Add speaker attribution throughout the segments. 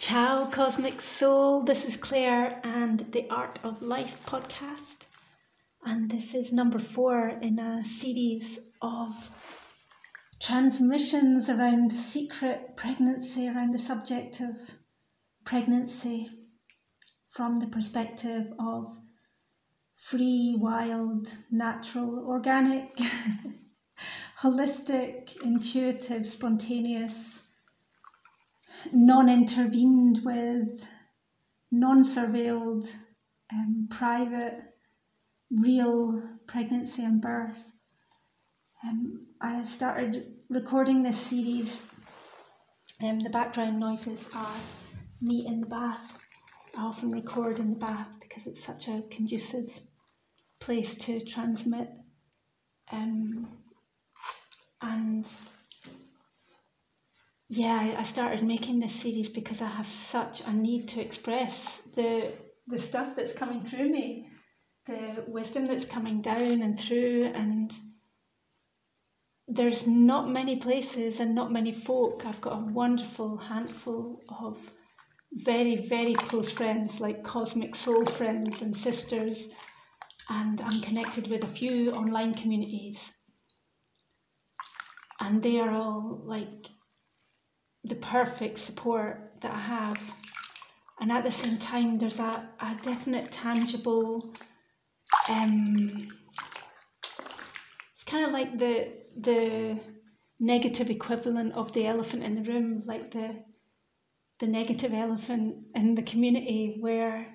Speaker 1: Ciao, Cosmic Soul. This is Clare and the Art of Life podcast. And this is number four in a series of transmissions around secret pregnancy, around the subject of pregnancy from the perspective of free, wild, natural, organic, holistic, intuitive, spontaneous non intervened with, non surveilled, um, private, real pregnancy and birth. Um, I started recording this series. Um, the background noises are me in the bath. I often record in the bath because it's such a conducive place to transmit. Um, and yeah, I started making this series because I have such a need to express the the stuff that's coming through me, the wisdom that's coming down and through, and there's not many places and not many folk. I've got a wonderful handful of very, very close friends, like cosmic soul friends and sisters, and I'm connected with a few online communities. And they are all like the perfect support that I have. And at the same time, there's a, a definite tangible, um, it's kind of like the, the negative equivalent of the elephant in the room, like the, the negative elephant in the community where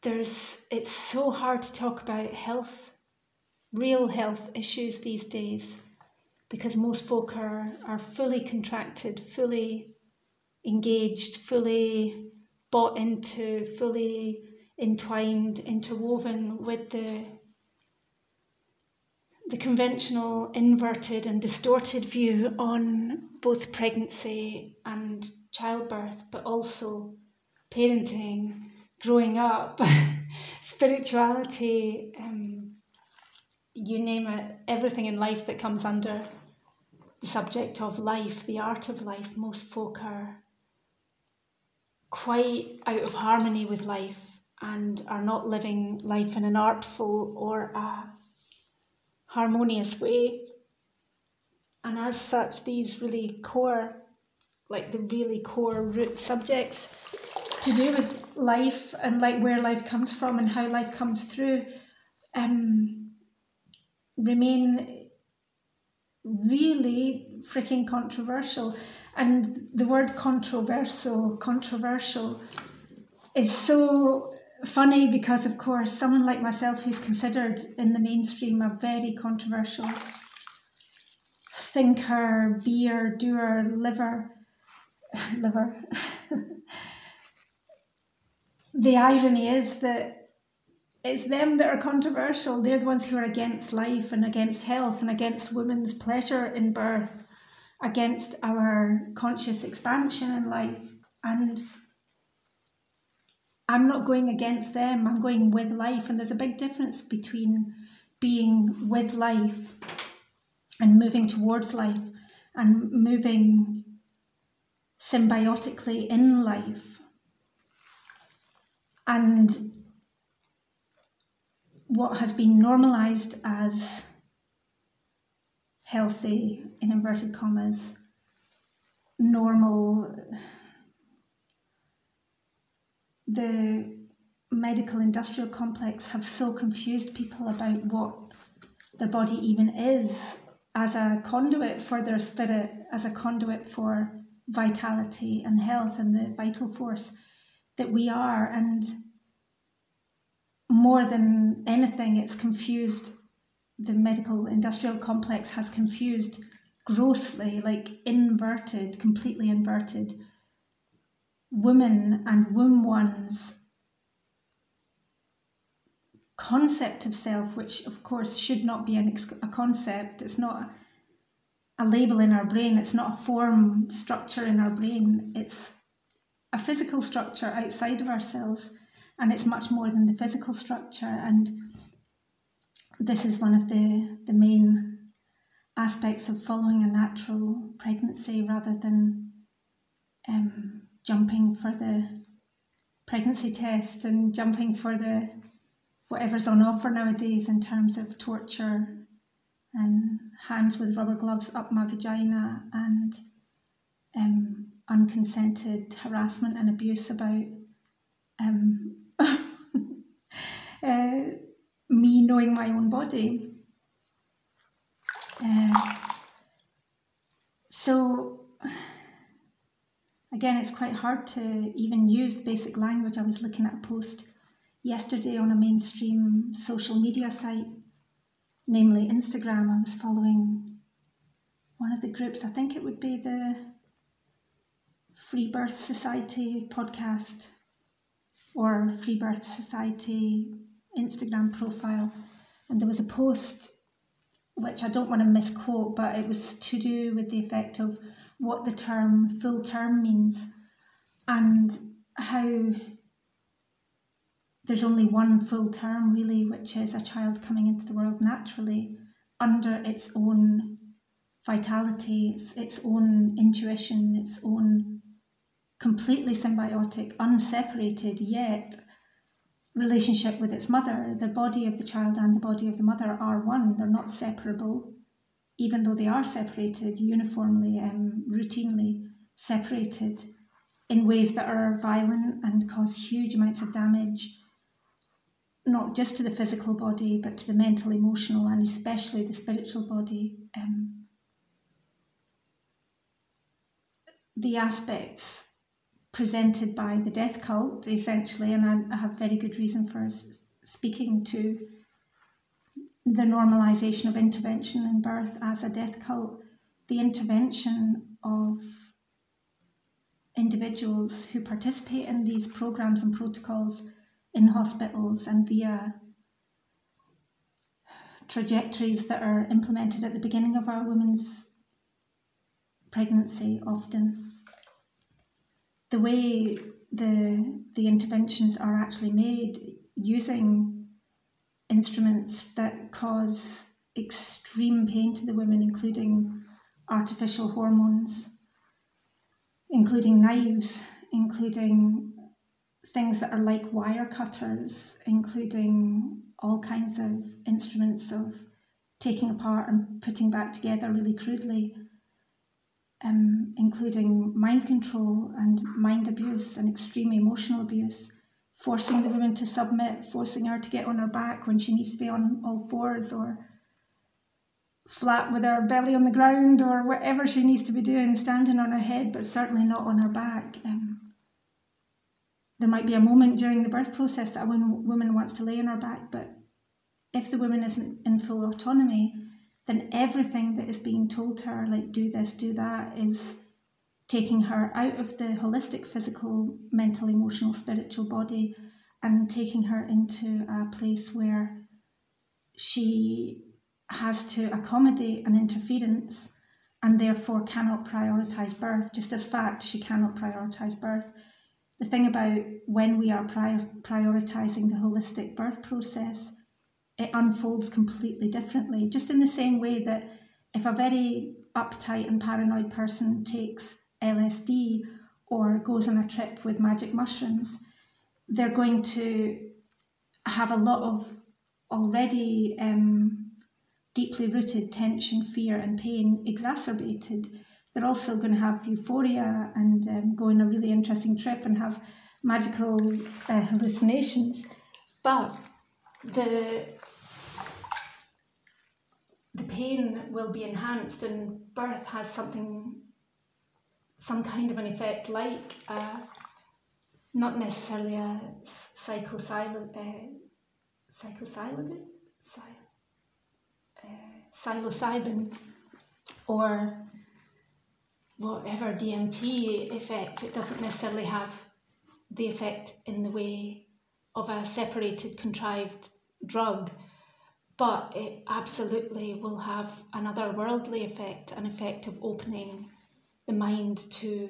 Speaker 1: there's, it's so hard to talk about health, real health issues these days because most folk are, are fully contracted, fully engaged, fully bought into, fully entwined, interwoven with the the conventional inverted and distorted view on both pregnancy and childbirth, but also parenting, growing up, spirituality, um, you name it, everything in life that comes under the subject of life, the art of life, most folk are quite out of harmony with life and are not living life in an artful or a harmonious way. And as such, these really core, like the really core root subjects to do with life and like where life comes from and how life comes through, um, remain really freaking controversial. And the word controversial, controversial, is so funny because, of course, someone like myself who's considered in the mainstream a very controversial thinker, beer, doer, liver, liver. the irony is that it's them that are controversial. They're the ones who are against life and against health and against women's pleasure in birth, against our conscious expansion in life. And I'm not going against them, I'm going with life. And there's a big difference between being with life and moving towards life and moving symbiotically in life. And what has been normalized as healthy, in inverted commas, normal, the medical industrial complex have so confused people about what their body even is as a conduit for their spirit, as a conduit for vitality and health and the vital force that we are. And more than anything, it's confused. The medical industrial complex has confused grossly, like inverted, completely inverted, women and womb ones concept of self, which of course should not be an ex- a concept. It's not a, a label in our brain. It's not a form structure in our brain. It's a physical structure outside of ourselves and it's much more than the physical structure. And this is one of the, the main aspects of following a natural pregnancy rather than um, jumping for the pregnancy test and jumping for the whatever's on offer nowadays in terms of torture and hands with rubber gloves up my vagina and um, unconsented harassment and abuse about um, uh, me knowing my own body. Uh, so, again, it's quite hard to even use basic language. I was looking at a post yesterday on a mainstream social media site, namely Instagram. I was following one of the groups, I think it would be the Free Birth Society podcast or Free Birth Society Instagram profile, and there was a post which I don't want to misquote, but it was to do with the effect of what the term full term means and how there's only one full term, really, which is a child coming into the world naturally under its own vitality, its, its own intuition, its own completely symbiotic, unseparated, yet relationship with its mother. The body of the child and the body of the mother are one, they're not separable, even though they are separated uniformly, um, routinely separated in ways that are violent and cause huge amounts of damage, not just to the physical body, but to the mental, emotional, and especially the spiritual body. Um, the aspects presented by the death cult, essentially, and I, I have very good reason for speaking to the normalization of intervention in birth as a death cult, the intervention of individuals who participate in these programs and protocols in hospitals and via trajectories that are implemented at the beginning of our woman's pregnancy often the way the the interventions are actually made using instruments that cause extreme pain to the women, including artificial hormones, including knives, including things that are like wire cutters, including all kinds of instruments of taking apart and putting back together really crudely um, including mind control and mind abuse and extreme emotional abuse, forcing the woman to submit, forcing her to get on her back when she needs to be on all fours or flat with her belly on the ground or whatever she needs to be doing, standing on her head, but certainly not on her back. Um, there might be a moment during the birth process that a woman wants to lay on her back, but if the woman isn't in full autonomy, then everything that is being told to her, like do this, do that, is taking her out of the holistic physical, mental, emotional, spiritual body and taking her into a place where she has to accommodate an interference and therefore cannot prioritize birth. Just as fact, she cannot prioritize birth. The thing about when we are prior- prioritizing the holistic birth process it unfolds completely differently. Just in the same way that if a very uptight and paranoid person takes LSD or goes on a trip with magic mushrooms, they're going to have a lot of already um, deeply rooted tension, fear, and pain exacerbated. They're also going to have euphoria and um, go on a really interesting trip and have magical uh, hallucinations. But the the pain will be enhanced and birth has something some kind of an effect like uh, not necessarily a psychosilent uh, uh, psilocybin or whatever DMT effect. It doesn't necessarily have the effect in the way of a separated contrived drug but it absolutely will have another worldly effect, an effect of opening the mind to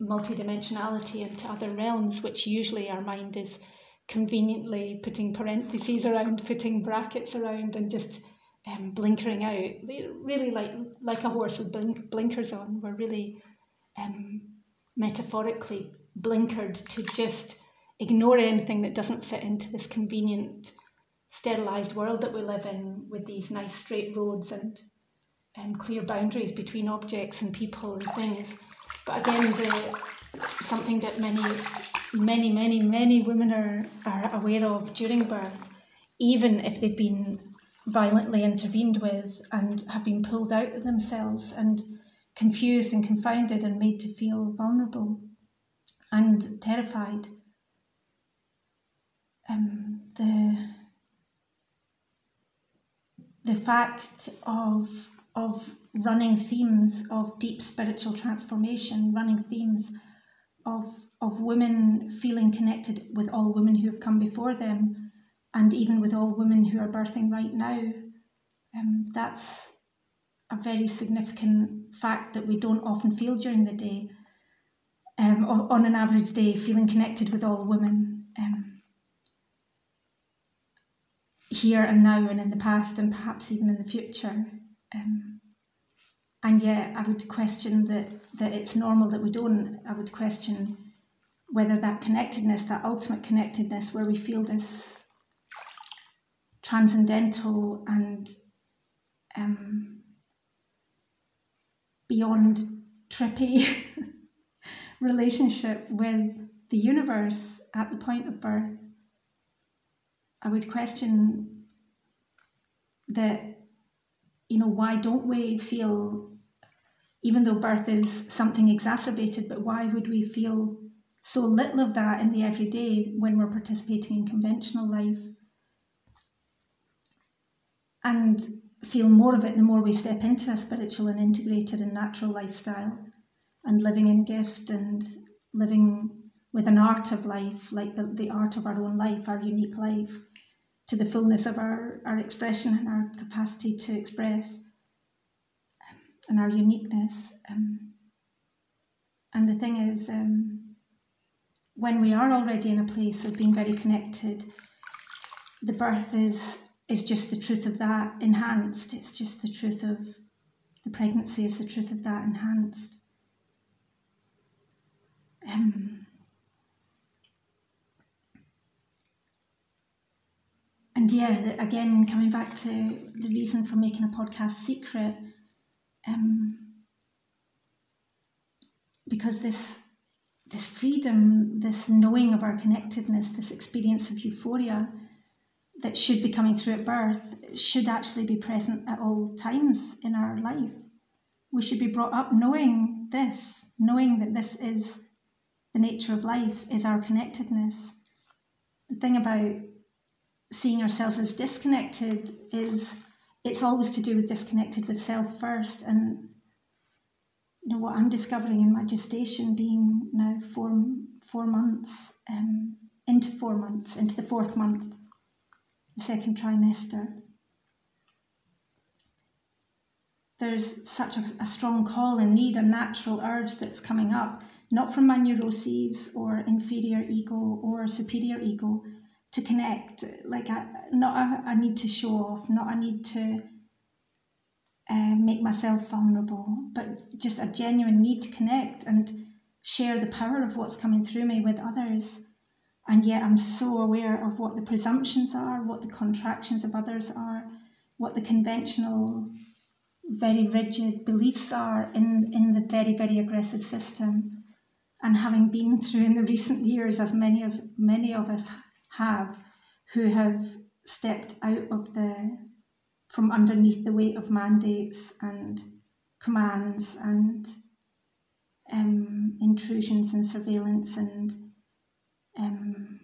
Speaker 1: multidimensionality and to other realms, which usually our mind is conveniently putting parentheses around, putting brackets around, and just um, blinkering out. Really, like like a horse with blink, blinkers on. We're really um, metaphorically blinkered to just ignore anything that doesn't fit into this convenient, sterilised world that we live in with these nice straight roads and um, clear boundaries between objects and people and things. But again, the, something that many, many, many, many women are, are aware of during birth, even if they've been violently intervened with and have been pulled out of themselves and confused and confounded and made to feel vulnerable and terrified. Um, the the fact of of running themes of deep spiritual transformation, running themes of of women feeling connected with all women who have come before them, and even with all women who are birthing right now. Um, that's a very significant fact that we don't often feel during the day. Um, on an average day, feeling connected with all women. Um, here and now and in the past and perhaps even in the future. Um, and yet I would question that, that it's normal that we don't. I would question whether that connectedness, that ultimate connectedness, where we feel this transcendental and um, beyond trippy relationship with the universe at the point of birth, I would question that, you know, why don't we feel, even though birth is something exacerbated, but why would we feel so little of that in the everyday when we're participating in conventional life? and feel more of it the more we step into a spiritual and integrated and natural lifestyle and living in gift and living with an art of life, like the, the art of our own life, our unique life, to the fullness of our, our expression and our capacity to express and our uniqueness. Um, and the thing is, um, when we are already in a place of being very connected, the birth is is just the truth of that enhanced. It's just the truth of the pregnancy is the truth of that enhanced. Um, and yeah, again, coming back to the reason for making a podcast secret, um, because this this freedom, this knowing of our connectedness, this experience of euphoria that should be coming through at birth should actually be present at all times in our life. We should be brought up knowing this, knowing that this is the nature of life, is our connectedness. The thing about seeing ourselves as disconnected is it's always to do with disconnected with self first. And you know what I'm discovering in my gestation, being now four four months um, into four months, into the fourth month the second trimester. There's such a, a strong call and need, a natural urge that's coming up, not from my neuroses or inferior ego or superior ego, to connect. Like, I not a, a need to show off, not I need to uh, make myself vulnerable, but just a genuine need to connect and share the power of what's coming through me with others and yet I'm so aware of what the presumptions are, what the contractions of others are, what the conventional, very rigid beliefs are in, in the very, very aggressive system. And having been through in the recent years, as many as many of us have, who have stepped out of the from underneath the weight of mandates and commands and um, intrusions and surveillance and um,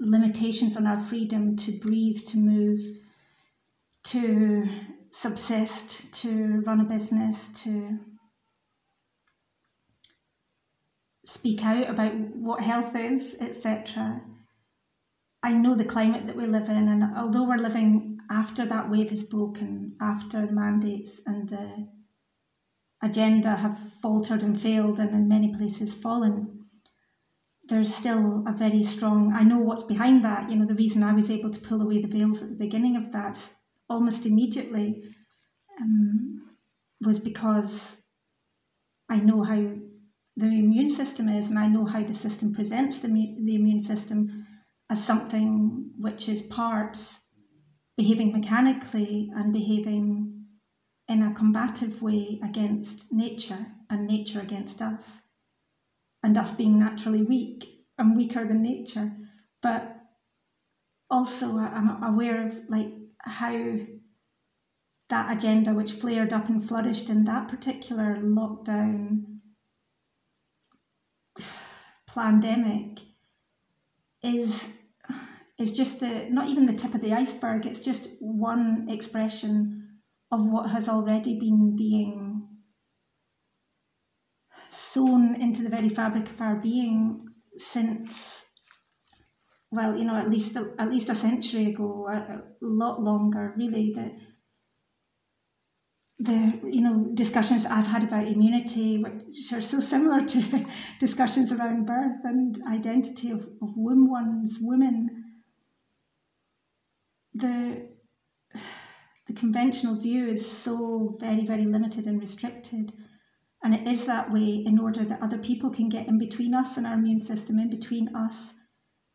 Speaker 1: limitations on our freedom to breathe, to move, to subsist, to run a business, to speak out about what health is, etc. I know the climate that we live in, and although we're living after that wave is broken, after the mandates and the agenda have faltered and failed and in many places fallen, there's still a very strong, I know what's behind that. You know, the reason I was able to pull away the veils at the beginning of that almost immediately um, was because I know how the immune system is, and I know how the system presents the, the immune system as something which is parts behaving mechanically and behaving in a combative way against nature and nature against us, and us being naturally weak and weaker than nature. But also, I'm aware of like how that agenda, which flared up and flourished in that particular lockdown pandemic, is is just the not even the tip of the iceberg. It's just one expression of what has already been being sewn into the very fabric of our being since well you know at least at least a century ago a, a lot longer really that the you know discussions I've had about immunity, which are so similar to discussions around birth and identity of, of womb ones, women, the the conventional view is so very, very limited and restricted. And it is that way in order that other people can get in between us and our immune system, in between us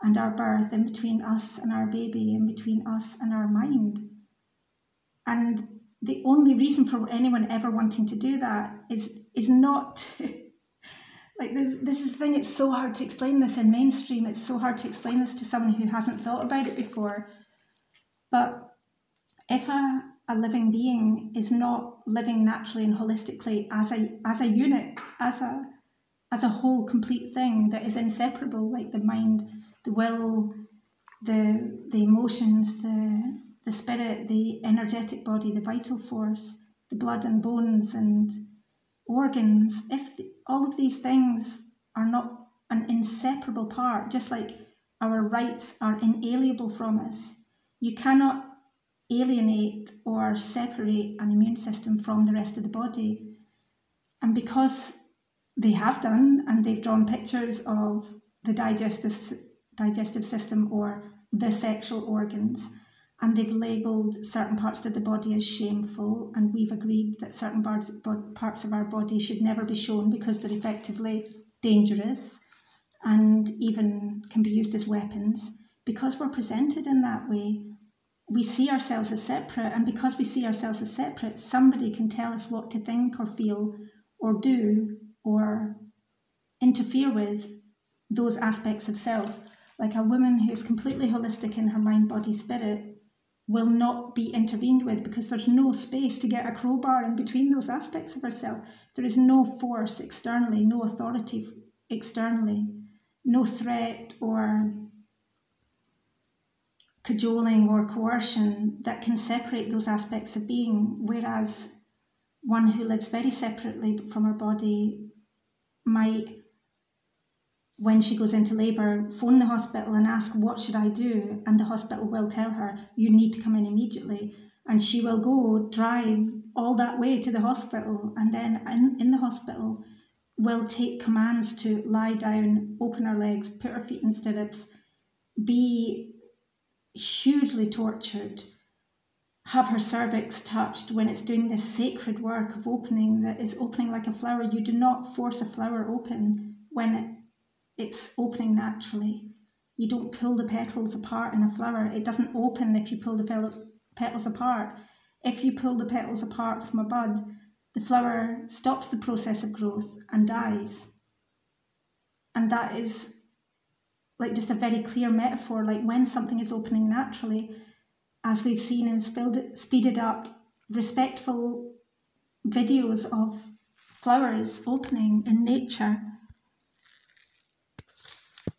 Speaker 1: and our birth, in between us and our baby, in between us and our mind. And the only reason for anyone ever wanting to do that is is not like this, this is the thing it's so hard to explain this in mainstream it's so hard to explain this to someone who hasn't thought about it before. But if a, a living being is not living naturally and holistically as a as a unit as a as a whole complete thing that is inseparable like the mind the will the the emotions the the spirit, the energetic body, the vital force, the blood and bones and organs, if the, all of these things are not an inseparable part, just like our rights are inalienable from us, you cannot alienate or separate an immune system from the rest of the body. And because they have done, and they've drawn pictures of the digestive digestive system or the sexual organs, and they've labelled certain parts of the body as shameful, and we've agreed that certain parts of our body should never be shown because they're effectively dangerous and even can be used as weapons. Because we're presented in that way, we see ourselves as separate, and because we see ourselves as separate, somebody can tell us what to think or feel or do or interfere with those aspects of self. Like a woman who is completely holistic in her mind, body, spirit will not be intervened with because there's no space to get a crowbar in between those aspects of herself. There is no force externally, no authority externally, no threat or cajoling or coercion that can separate those aspects of being, whereas one who lives very separately from her body might when she goes into labour, phone the hospital and ask, What should I do? And the hospital will tell her, You need to come in immediately. And she will go drive all that way to the hospital. And then in, in the hospital, will take commands to lie down, open her legs, put her feet in stirrups, be hugely tortured, have her cervix touched when it's doing this sacred work of opening that is opening like a flower. You do not force a flower open when it's opening naturally. You don't pull the petals apart in a flower. It doesn't open if you pull the petals apart. If you pull the petals apart from a bud, the flower stops the process of growth and dies. And that is like just a very clear metaphor, like when something is opening naturally, as we've seen in speeded up, respectful videos of flowers opening in nature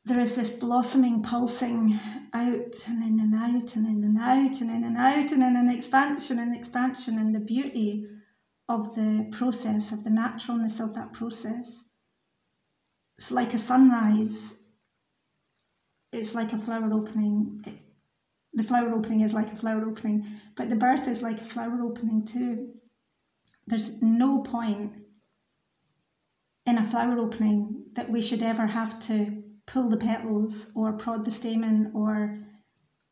Speaker 1: there is this blossoming, pulsing out and in and out and in and out and in and out and in an expansion and expansion and the beauty of the process, of the naturalness of that process. It's like a sunrise. It's like a flower opening. The flower opening is like a flower opening, but the birth is like a flower opening too. There's no point in a flower opening that we should ever have to pull the petals or prod the stamen or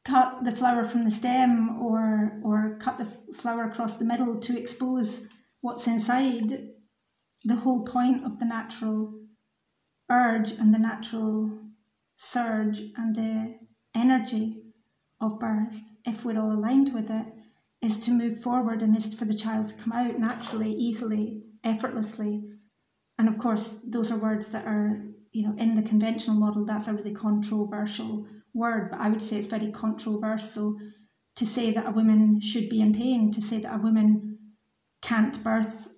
Speaker 1: cut the flower from the stem or or cut the flower across the middle to expose what's inside the whole point of the natural urge and the natural surge and the energy of birth, if we're all aligned with it, is to move forward and is for the child to come out naturally, easily, effortlessly. And of course, those are words that are, you know, in the conventional model, that's a really controversial word, but I would say it's very controversial to say that a woman should be in pain, to say that a woman can't birth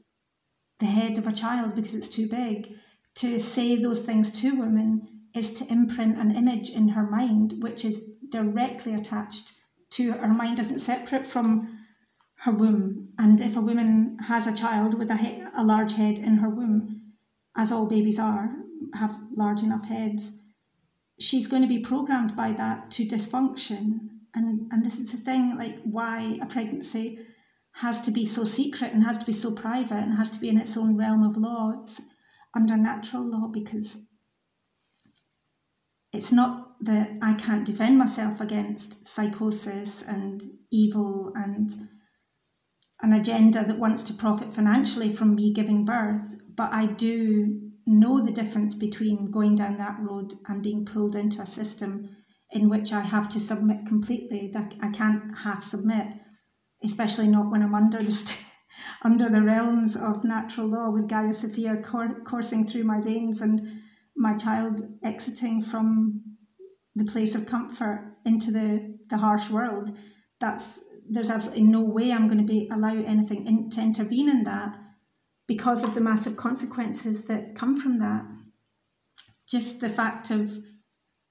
Speaker 1: the head of a child because it's too big. To say those things to women is to imprint an image in her mind which is directly attached to her mind isn't separate from her womb. And if a woman has a child with a, he- a large head in her womb, as all babies are, have large enough heads, she's going to be programmed by that to dysfunction. And, and this is the thing like why a pregnancy has to be so secret and has to be so private and has to be in its own realm of law. It's under natural law because it's not that I can't defend myself against psychosis and evil and an agenda that wants to profit financially from me giving birth, but I do know the difference between going down that road and being pulled into a system in which I have to submit completely. That I can't half submit, especially not when I'm under the under the realms of natural law with Gaia Sophia coursing through my veins and my child exiting from the place of comfort into the, the harsh world. That's there's absolutely no way I'm going to be allow anything in, to intervene in that because of the massive consequences that come from that. Just the fact of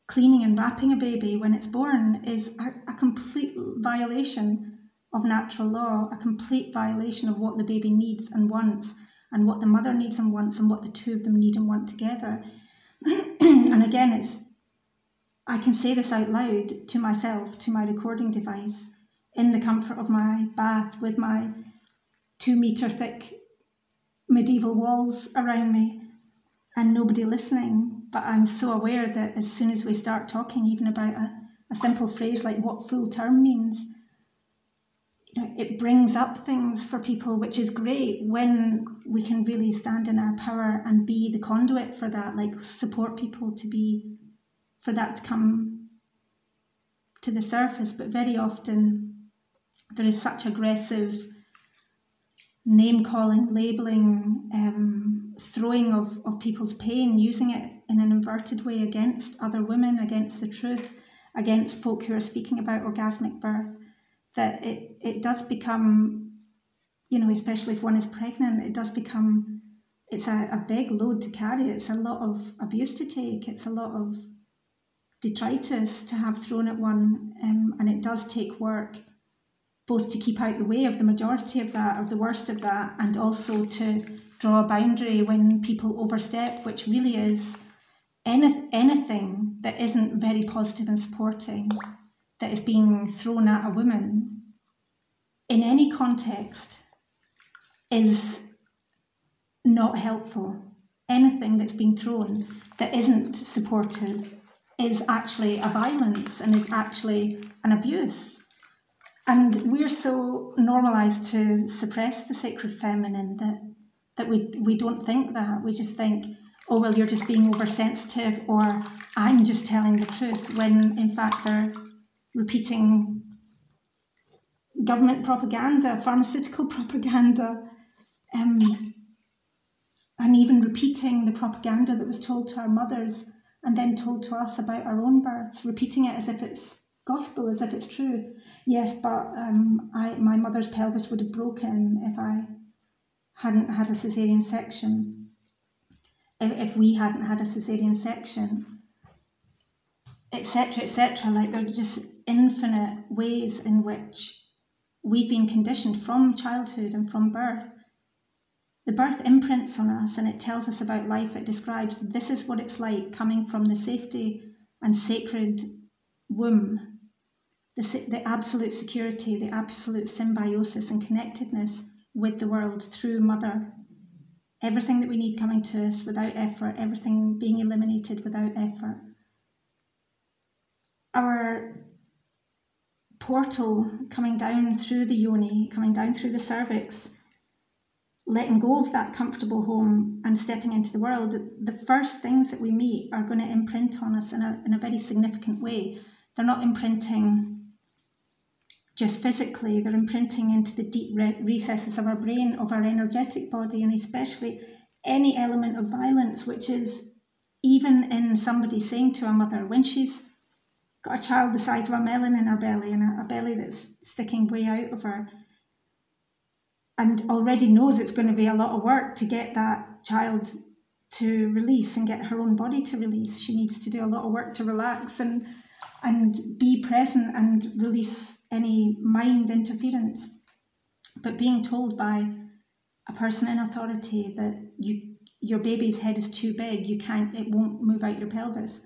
Speaker 1: cleaning and wrapping a baby when it's born is a, a complete violation of natural law, a complete violation of what the baby needs and wants, and what the mother needs and wants, and what the two of them need and want together. and again, it's I can say this out loud to myself, to my recording device, in the comfort of my bath with my two metre thick medieval walls around me and nobody listening. But I'm so aware that as soon as we start talking, even about a, a simple phrase like what full term means, you know, it brings up things for people, which is great when we can really stand in our power and be the conduit for that, like support people to be, for that to come to the surface. But very often there is such aggressive name calling, labeling, um, throwing of, of people's pain, using it in an inverted way against other women, against the truth, against folk who are speaking about orgasmic birth that it, it does become, you know, especially if one is pregnant, it does become, it's a, a big load to carry. It's a lot of abuse to take. It's a lot of detritus to have thrown at one. Um, and it does take work both to keep out the way of the majority of that, of the worst of that, and also to draw a boundary when people overstep, which really is any, anything that isn't very positive and supporting that is being thrown at a woman in any context is not helpful. Anything that's being thrown that isn't supportive is actually a violence and is actually an abuse. And we're so normalized to suppress the sacred feminine that that we we don't think that. We just think, oh well, you're just being oversensitive, or I'm just telling the truth. When in fact they're repeating government propaganda, pharmaceutical propaganda, um, and even repeating the propaganda that was told to our mothers and then told to us about our own births, repeating it as if it's gospel, as if it's true. Yes, but um, I, my mother's pelvis would have broken if I hadn't had a cesarean section. If, if we hadn't had a cesarean section, etc., etc. Like there are just infinite ways in which we've been conditioned from childhood and from birth. The birth imprints on us and it tells us about life. It describes this is what it's like coming from the safety and sacred womb, the, the absolute security, the absolute symbiosis and connectedness with the world through mother. Everything that we need coming to us without effort, everything being eliminated without effort. Our portal coming down through the yoni, coming down through the cervix, letting go of that comfortable home and stepping into the world, the first things that we meet are going to imprint on us in a, in a very significant way. They're not imprinting just physically, they're imprinting into the deep re- recesses of our brain, of our energetic body, and especially any element of violence, which is even in somebody saying to a mother, when she's got a child the size of a melon in her belly and a, a belly that's sticking way out of her, and already knows it's going to be a lot of work to get that child to release and get her own body to release. She needs to do a lot of work to relax and and be present and release any mind interference. But being told by a person in authority that you your baby's head is too big, you can't it won't move out your pelvis.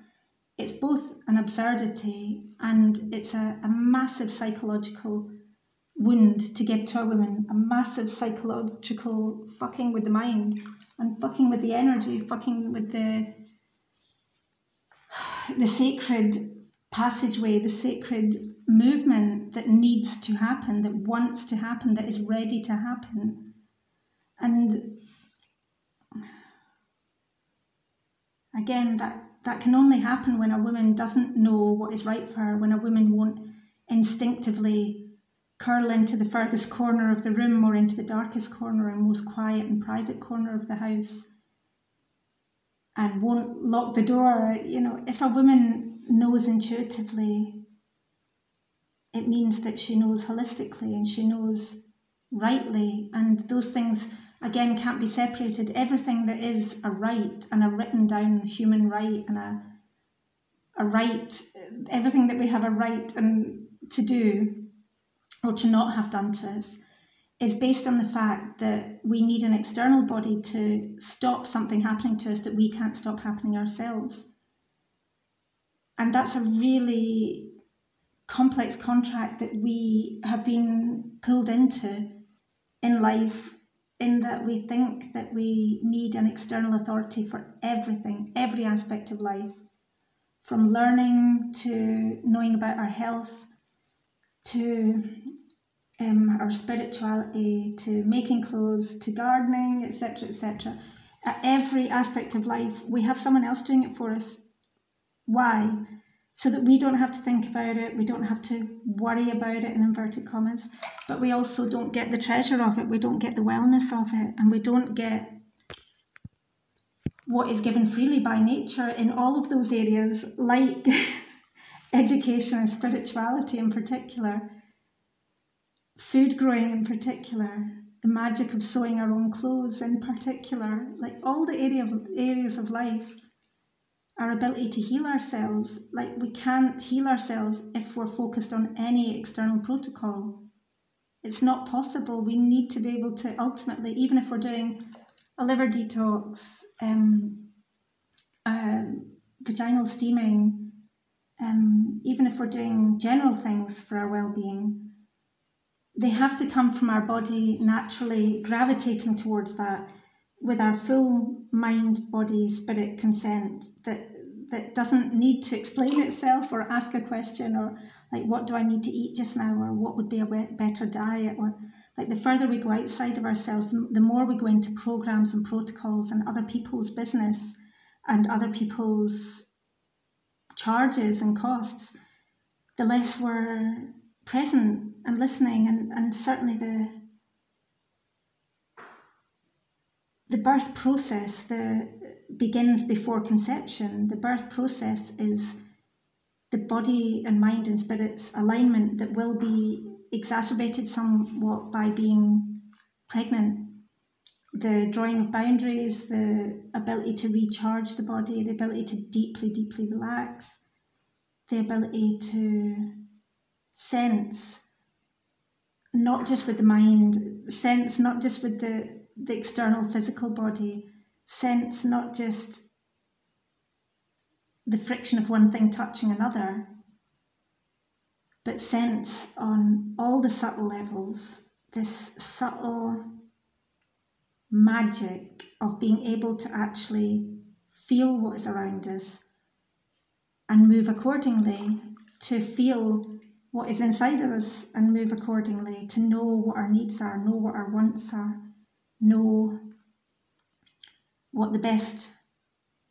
Speaker 1: It's both an absurdity and it's a, a massive psychological wound to give to a woman, a massive psychological fucking with the mind and fucking with the energy, fucking with the the sacred passageway, the sacred movement that needs to happen, that wants to happen, that is ready to happen. And again, that, that can only happen when a woman doesn't know what is right for her, when a woman won't instinctively curl into the furthest corner of the room or into the darkest corner and most quiet and private corner of the house and won't lock the door. You know, if a woman knows intuitively, it means that she knows holistically and she knows rightly, and those things again can't be separated. Everything that is a right and a written down human right and a a right, everything that we have a right and to do or to not have done to us is based on the fact that we need an external body to stop something happening to us that we can't stop happening ourselves. And that's a really complex contract that we have been pulled into in life, in that we think that we need an external authority for everything, every aspect of life, from learning to knowing about our health to um, our spirituality, to making clothes, to gardening, etc., etc. At every aspect of life, we have someone else doing it for us. Why? So that we don't have to think about it, we don't have to worry about it in inverted commas, but we also don't get the treasure of it, we don't get the wellness of it, and we don't get what is given freely by nature in all of those areas, like education and spirituality in particular food growing in particular, the magic of sewing our own clothes in particular, like all the area of, areas of life, our ability to heal ourselves, like we can't heal ourselves if we're focused on any external protocol. It's not possible. We need to be able to ultimately, even if we're doing a liver detox, um, uh, vaginal steaming, um, even if we're doing general things for our well-being, they have to come from our body naturally gravitating towards that with our full mind, body, spirit consent that that doesn't need to explain itself or ask a question or like what do I need to eat just now or what would be a better diet or like the further we go outside of ourselves, the more we go into programs and protocols and other people's business and other people's charges and costs, the less we're present and listening and, and certainly the the birth process the begins before conception. The birth process is the body and mind and spirit's alignment that will be exacerbated somewhat by being pregnant. The drawing of boundaries the ability to recharge the body the ability to deeply deeply relax the ability to sense, not just with the mind, sense not just with the, the external physical body, sense not just the friction of one thing touching another, but sense on all the subtle levels this subtle magic of being able to actually feel what is around us and move accordingly to feel what is inside of us and move accordingly, to know what our needs are, know what our wants are, know what the best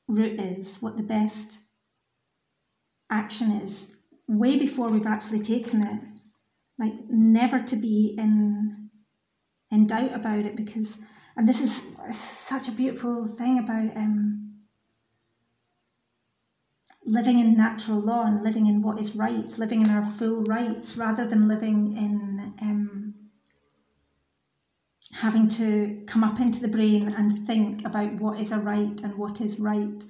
Speaker 1: route is, what the best action is, way before we've actually taken it. Like never to be in in doubt about it because and this is such a beautiful thing about um, living in natural law and living in what is right, living in our full rights rather than living in um, having to come up into the brain and think about what is a right and what is right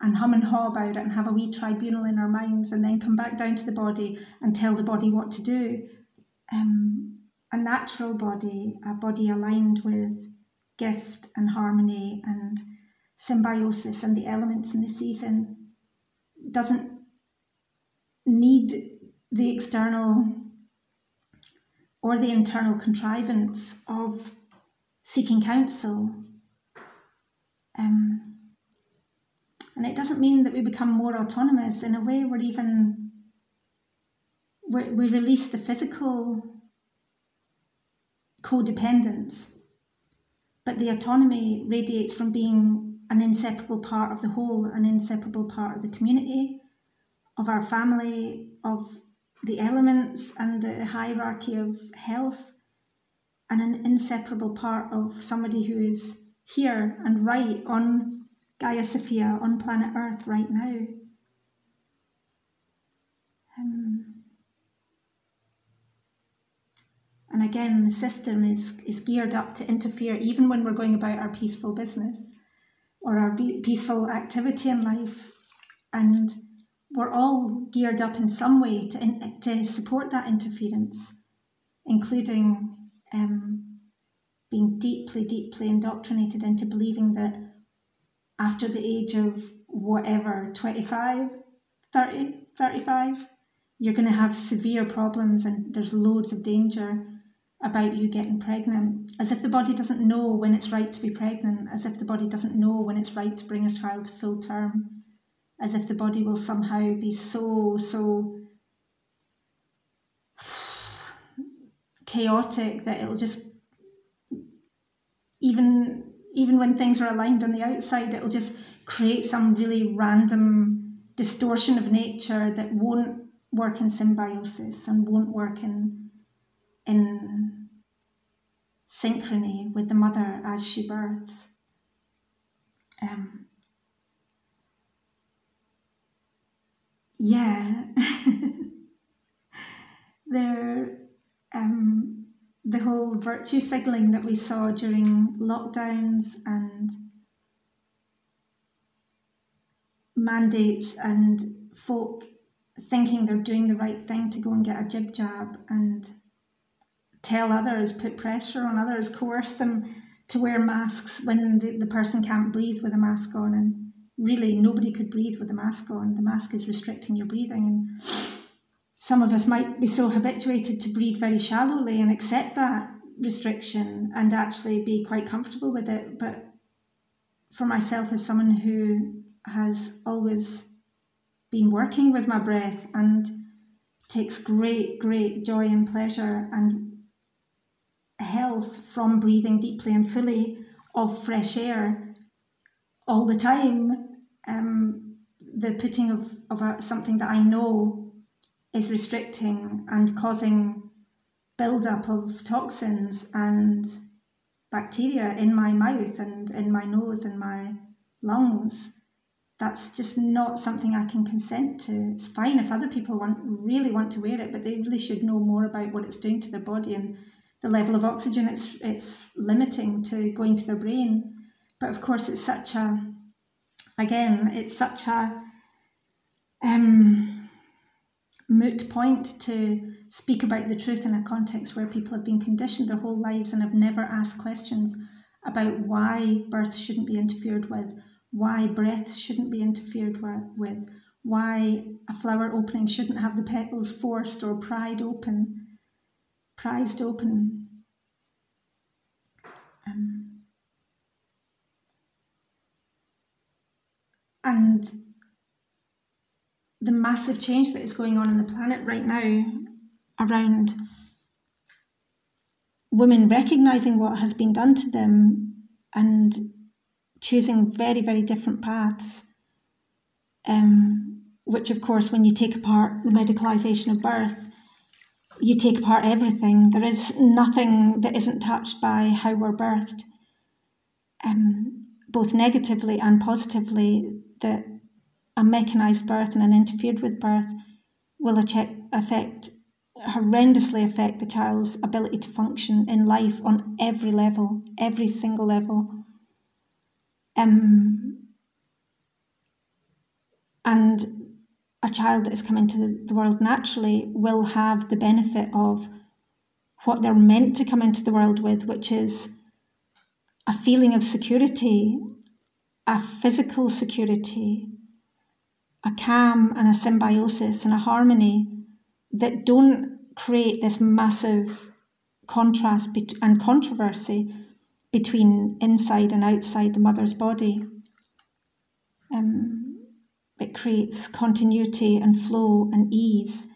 Speaker 1: and hum and haw about it and have a wee tribunal in our minds and then come back down to the body and tell the body what to do. Um, a natural body, a body aligned with gift and harmony and symbiosis and the elements in the season, doesn't need the external or the internal contrivance of seeking counsel. Um, and it doesn't mean that we become more autonomous. In a way, we're even, we're, we release the physical codependence, but the autonomy radiates from being an inseparable part of the whole, an inseparable part of the community, of our family, of the elements and the hierarchy of health and an inseparable part of somebody who is here and right on Gaia Sophia, on planet Earth right now. Um, and again, the system is, is geared up to interfere even when we're going about our peaceful business or our be- peaceful activity in life. And we're all geared up in some way to, in, to support that interference, including um, being deeply, deeply indoctrinated into believing that after the age of whatever, 25, 30, 35, you're going to have severe problems and there's loads of danger about you getting pregnant, as if the body doesn't know when it's right to be pregnant, as if the body doesn't know when it's right to bring a child to full term, as if the body will somehow be so, so chaotic that it'll just even even when things are aligned on the outside it'll just create some really random distortion of nature that won't work in symbiosis and won't work in in synchrony with the mother as she births. Um, yeah. There um, the whole virtue signaling that we saw during lockdowns and mandates and folk thinking they're doing the right thing to go and get a jib jab and tell others, put pressure on others, coerce them to wear masks when the, the person can't breathe with a mask on. And really, nobody could breathe with a mask on. The mask is restricting your breathing. And some of us might be so habituated to breathe very shallowly and accept that restriction and actually be quite comfortable with it. But for myself, as someone who has always been working with my breath and takes great, great joy and pleasure and health from breathing deeply and fully of fresh air all the time, um, the putting of, of a, something that I know is restricting and causing buildup of toxins and bacteria in my mouth and in my nose and my lungs. That's just not something I can consent to. It's fine if other people want really want to wear it, but they really should know more about what it's doing to their body and the level of oxygen it's it's limiting to going to their brain. But of course, it's such a again, it's such a um, moot point to speak about the truth in a context where people have been conditioned their whole lives and have never asked questions about why birth shouldn't be interfered with, why breath shouldn't be interfered with, why a flower opening shouldn't have the petals forced or pried open, prized open. Um, and the massive change that is going on in the planet right now around women recognizing what has been done to them and choosing very, very different paths. Um, which, of course, when you take apart the medicalisation of birth, you take apart everything. There is nothing that isn't touched by how we're birthed, um, both negatively and positively. That a mechanised birth and an interfered with birth will affect horrendously affect the child's ability to function in life on every level, every single level. Um, and a child that is coming to the world naturally will have the benefit of what they're meant to come into the world with, which is a feeling of security, a physical security, a calm and a symbiosis and a harmony that don't create this massive contrast and controversy between inside and outside the mother's body. Um, it creates continuity and flow and ease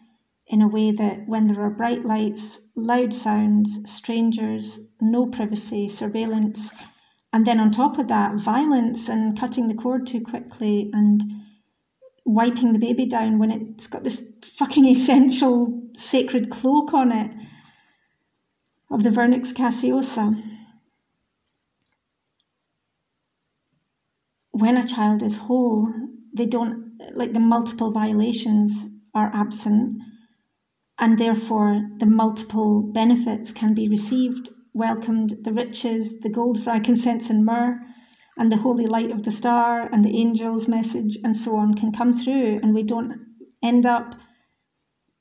Speaker 1: in a way that when there are bright lights, loud sounds, strangers, no privacy, surveillance, and then on top of that, violence and cutting the cord too quickly and wiping the baby down when it's got this fucking essential sacred cloak on it of the Vernix caseosa. When a child is whole, they don't, like the multiple violations are absent, and therefore the multiple benefits can be received, welcomed, the riches, the gold, frankincense, and myrrh, and the holy light of the star, and the angel's message, and so on can come through, and we don't end up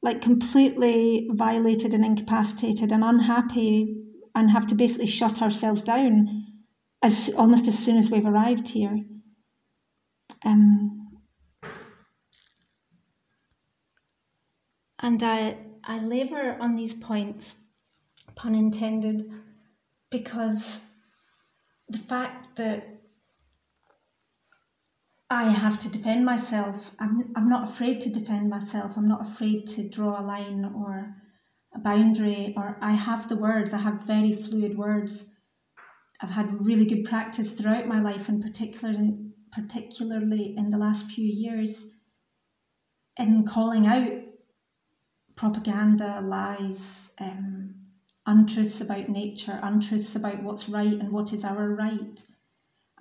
Speaker 1: like completely violated and incapacitated and unhappy and have to basically shut ourselves down as almost as soon as we've arrived here. Um, And I, I labour on these points, pun intended, because the fact that I have to defend myself, I'm, I'm not afraid to defend myself, I'm not afraid to draw a line or a boundary, or I have the words, I have very fluid words. I've had really good practice throughout my life, and particularly, particularly in the last few years, in calling out propaganda, lies, um, untruths about nature, untruths about what's right and what is our right,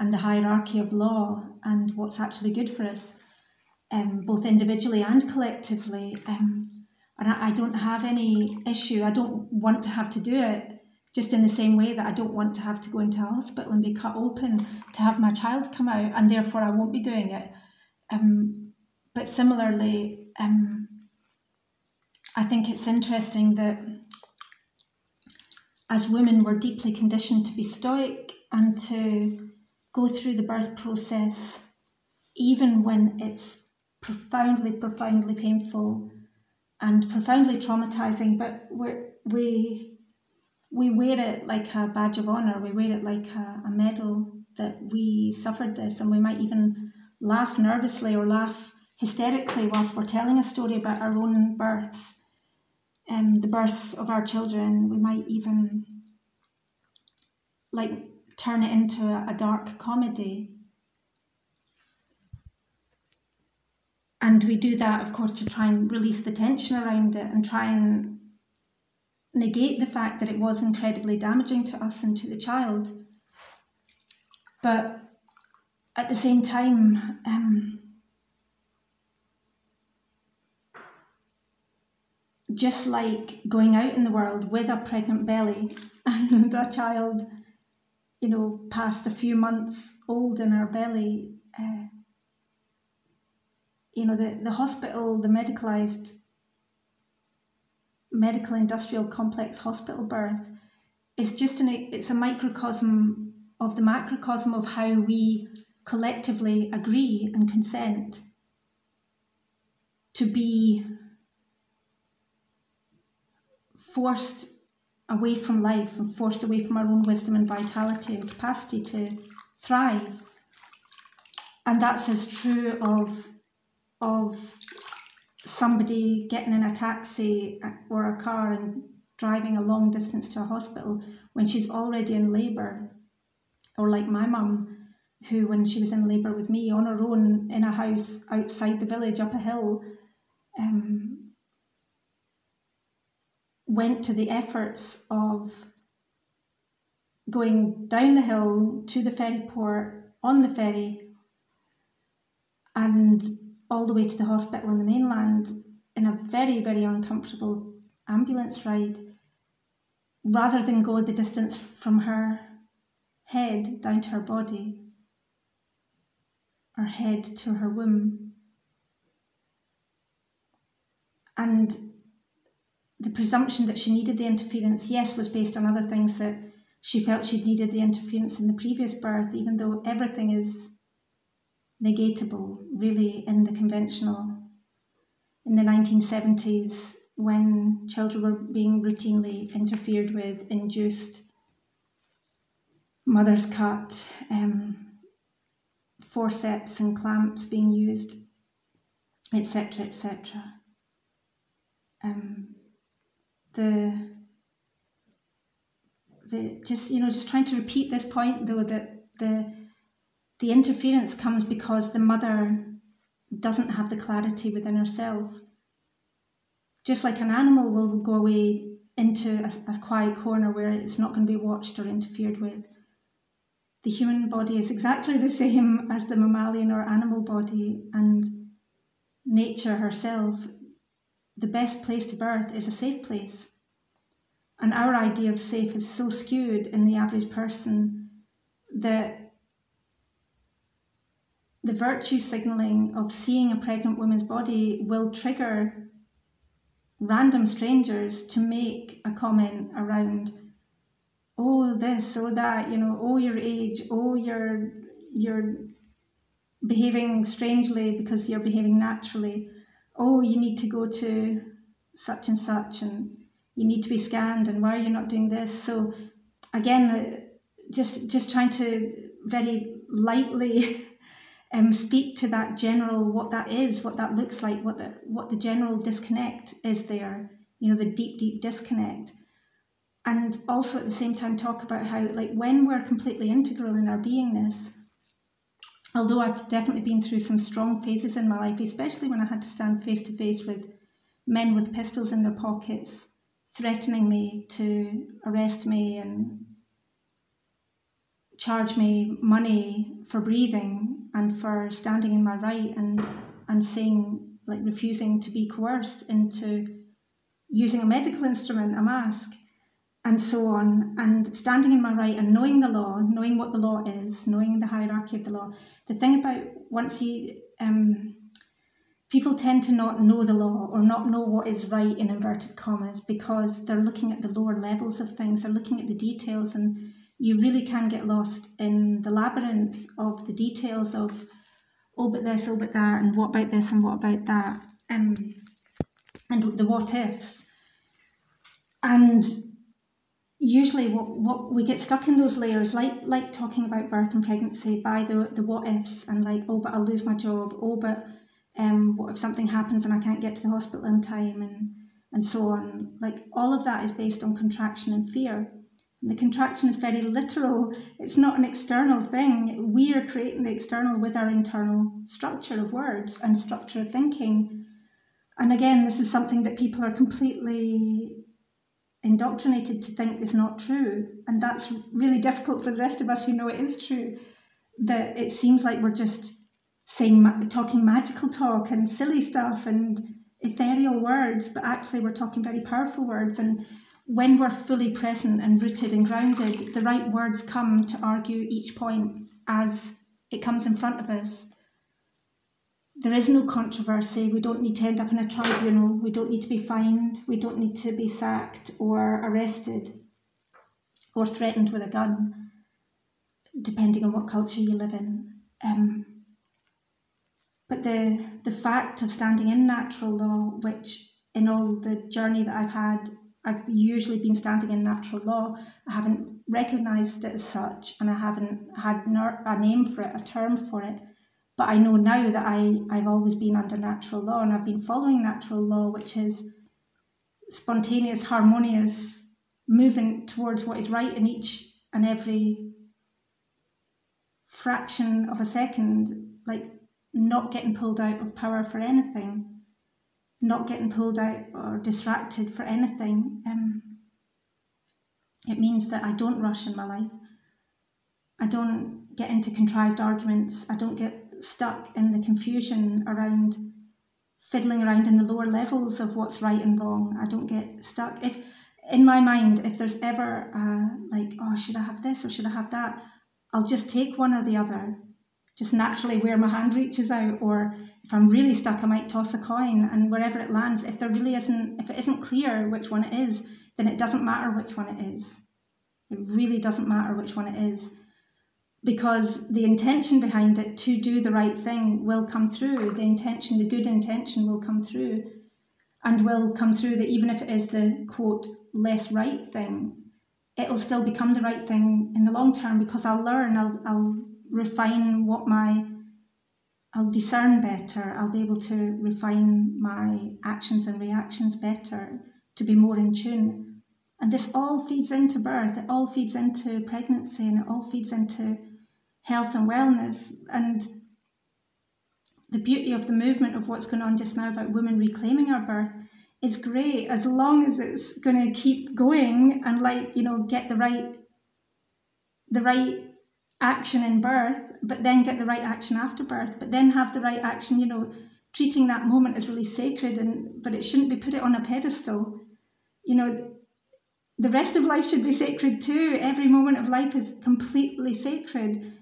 Speaker 1: and the hierarchy of law and what's actually good for us, um, both individually and collectively. Um, and I, I don't have any issue, I don't want to have to do it. Just in the same way that I don't want to have to go into a hospital and be cut open to have my child come out, and therefore I won't be doing it. Um, but similarly, um, I think it's interesting that as women, we're deeply conditioned to be stoic and to go through the birth process, even when it's profoundly, profoundly painful and profoundly traumatizing. But we we we wear it like a badge of honor. We wear it like a, a medal that we suffered this, and we might even laugh nervously or laugh hysterically whilst we're telling a story about our own births um, the birth of our children. We might even like turn it into a, dark comedy. And we do that, of course, to try and release the tension around it and try and negate the fact that it was incredibly damaging to us and to the child. But at the same time, um, just like going out in the world with a pregnant belly and a child, you know, past a few months old in our belly, uh, you know, the, the hospital, the medicalized medical industrial complex hospital birth is just an it's a microcosm of the macrocosm of how we collectively agree and consent to be forced away from life and forced away from our own wisdom and vitality and capacity to thrive. And that's as true of of somebody getting in a taxi or a car and driving a long distance to a hospital when she's already in labour. Or like my mum, who, when she was in labour with me on her own in a house outside the village up a hill, um, went to the efforts of going down the hill to the ferry port on the ferry and all the way to the hospital on the mainland in a very, very uncomfortable ambulance ride rather than go the distance from her head down to her body or head to her womb. And the presumption that she needed the interference, yes, was based on other things that she felt she'd needed the interference in the previous birth, even though everything is negatable, really, in the conventional. In the 1970s, when children were being routinely interfered with, induced, mothers cut, um, forceps and clamps being used, etc., etc. Um, the the just you know just trying to repeat this point though that the the interference comes because the mother doesn't have the clarity within herself. Just like an animal will go away into a, a quiet corner where it's not going to be watched or interfered with. The human body is exactly the same as the mammalian or animal body, and nature herself, the best place to birth is a safe place. And our idea of safe is so skewed in the average person that the virtue signaling of seeing a pregnant woman's body will trigger random strangers to make a comment around oh this or that you know oh your age oh you're you're behaving strangely because you're behaving naturally oh you need to go to such and such and you need to be scanned and why are you not doing this so again uh, just just trying to very lightly um, speak to that general what that is, what that looks like, what the what the general disconnect is there. You know, the deep, deep disconnect, and also at the same time talk about how like when we're completely integral in our beingness. Although I've definitely been through some strong phases in my life, especially when I had to stand face to face with men with pistols in their pockets, threatening me to arrest me and charge me money for breathing and for standing in my right and and saying like refusing to be coerced into using a medical instrument, a mask, and so on, and standing in my right and knowing the law, knowing what the law is, knowing the hierarchy of the law. The thing about once you um, people tend to not know the law or not know what is right in inverted commas because they're looking at the lower levels of things, they're looking at the details and you really can get lost in the labyrinth of the details of oh but this oh but that and what about this and what about that um, and the what ifs and usually what, what we get stuck in those layers like like talking about birth and pregnancy by the the what ifs and like oh but I'll lose my job oh but um what if something happens and I can't get to the hospital in time and and so on like all of that is based on contraction and fear And the contraction is very literal. It's not an external thing. We are creating the external with our internal structure of words and structure of thinking. And again, this is something that people are completely indoctrinated to think is not true. And that's really difficult for the rest of us who know it is true. That it seems like we're just saying, talking magical talk and silly stuff and ethereal words, but actually we're talking very powerful words. And when we're fully present and rooted and grounded, the right words come to argue each point as it comes in front of us. There is no controversy. We don't need to end up in a tribunal. We don't need to be fined. We don't need to be sacked or arrested or threatened with a gun, depending on what culture you live in. Um, but the the fact of standing in natural law, which in all the journey that I've had I've usually been standing in natural law. I haven't recognised it as such, and I haven't had a name for it, a term for it. But I know now that I, I've always been under natural law, and I've been following natural law, which is spontaneous, harmonious moving towards what is right in each and every fraction of a second, like not getting pulled out of power for anything, not getting pulled out or distracted for anything. Um, it means that I don't rush in my life. I don't get into contrived arguments. I don't get stuck in the confusion around fiddling around in the lower levels of what's right and wrong. I don't get stuck. If in my mind, if there's ever uh, like, oh, should I have this or should I have that? I'll just take one or the other, just naturally where my hand reaches out. Or if I'm really stuck, I might toss a coin and wherever it lands. If there really isn't, if it isn't clear which one it is, then it doesn't matter which one it is. It really doesn't matter which one it is because the intention behind it to do the right thing will come through. The intention, the good intention will come through and will come through that even if it is the quote less right thing, it'll still become the right thing in the long term because I'll learn, I'll, I'll refine what my, I'll discern better, I'll be able to refine my actions and reactions better to be more in tune. And this all feeds into birth, it all feeds into pregnancy, and it all feeds into health and wellness. And the beauty of the movement of what's going on just now about women reclaiming our birth is great as long as it's going to keep going and like you know get the right the right action in birth but then get the right action after birth but then have the right action you know treating that moment as really sacred and but it shouldn't be put it on a pedestal you know the rest of life should be sacred too every moment of life is completely sacred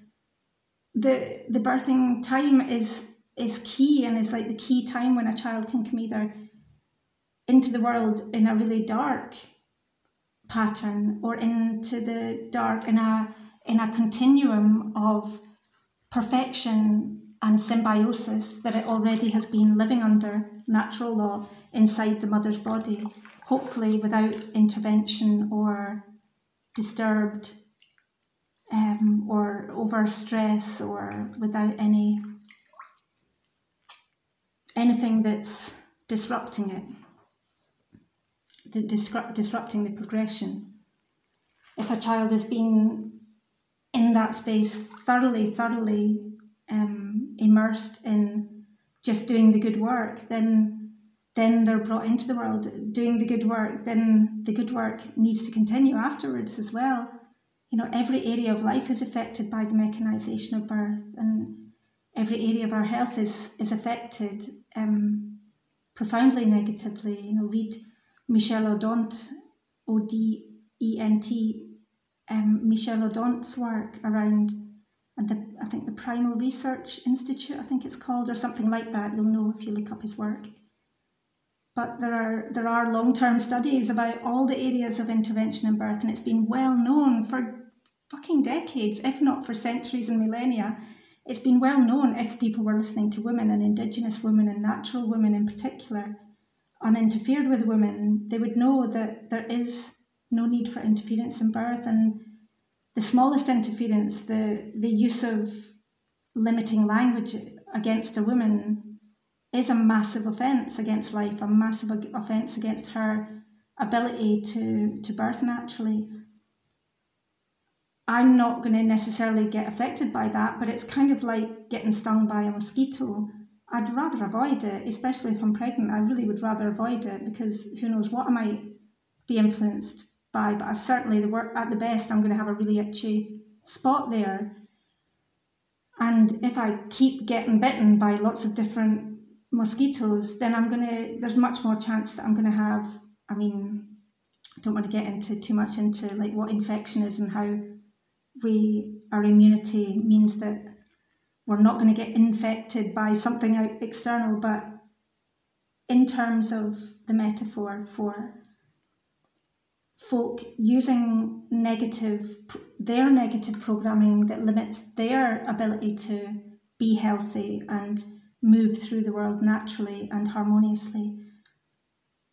Speaker 1: the the birthing time is is key and is like the key time when a child can come either into the world in a really dark pattern or into the dark in a in a continuum of perfection and symbiosis that it already has been living under natural law inside the mother's body, hopefully without intervention or disturbed um, or over stress or without any anything that's disrupting it, the disrupt, disrupting the progression. If a child has been in that space thoroughly, thoroughly um, immersed in just doing the good work, then then they're brought into the world doing the good work. Then the good work needs to continue afterwards as well you know, every area of life is affected by the mechanization of birth, and every area of our health is is affected um, profoundly negatively. You know, read Michel Odent, O D E N T, um, Michel Odent's work around, and the I think the Primal Research Institute, I think it's called, or something like that. You'll know if you look up his work but there are there are long-term studies about all the areas of intervention in birth and it's been well known for fucking decades if not for centuries and millennia it's been well known if people were listening to women and indigenous women and natural women in particular uninterfered with women they would know that there is no need for interference in birth and the smallest interference the the use of limiting language against a woman is a massive offence against life, a massive offence against her ability to, to birth naturally. I'm not going to necessarily get affected by that, but it's kind of like getting stung by a mosquito. I'd rather avoid it, especially if I'm pregnant. I really would rather avoid it because who knows what I might be influenced by. But I certainly, the work at the best, I'm going to have a really itchy spot there. And if I keep getting bitten by lots of different mosquitoes, then I'm gonna. There's much more chance that I'm gonna have. I mean, I don't want to get into too much into like what infection is and how we our immunity means that we're not going to get infected by something out external, but in terms of the metaphor for folk using negative their negative programming that limits their ability to be healthy and move through the world naturally and harmoniously.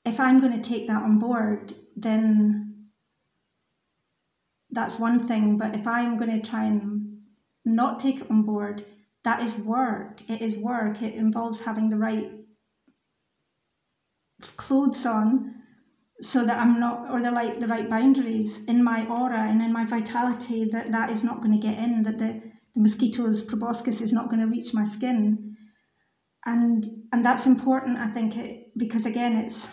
Speaker 1: If I'm going to take that on board, then that's one thing. But if I'm going to try and not take it on board, that is work. It is work. It involves having the right clothes on so that I'm not, or they're like the right boundaries in my aura and in my vitality that that is not going to get in, that the, the mosquito's proboscis is not going to reach my skin. And, and that's important, I think, it, because again, it's,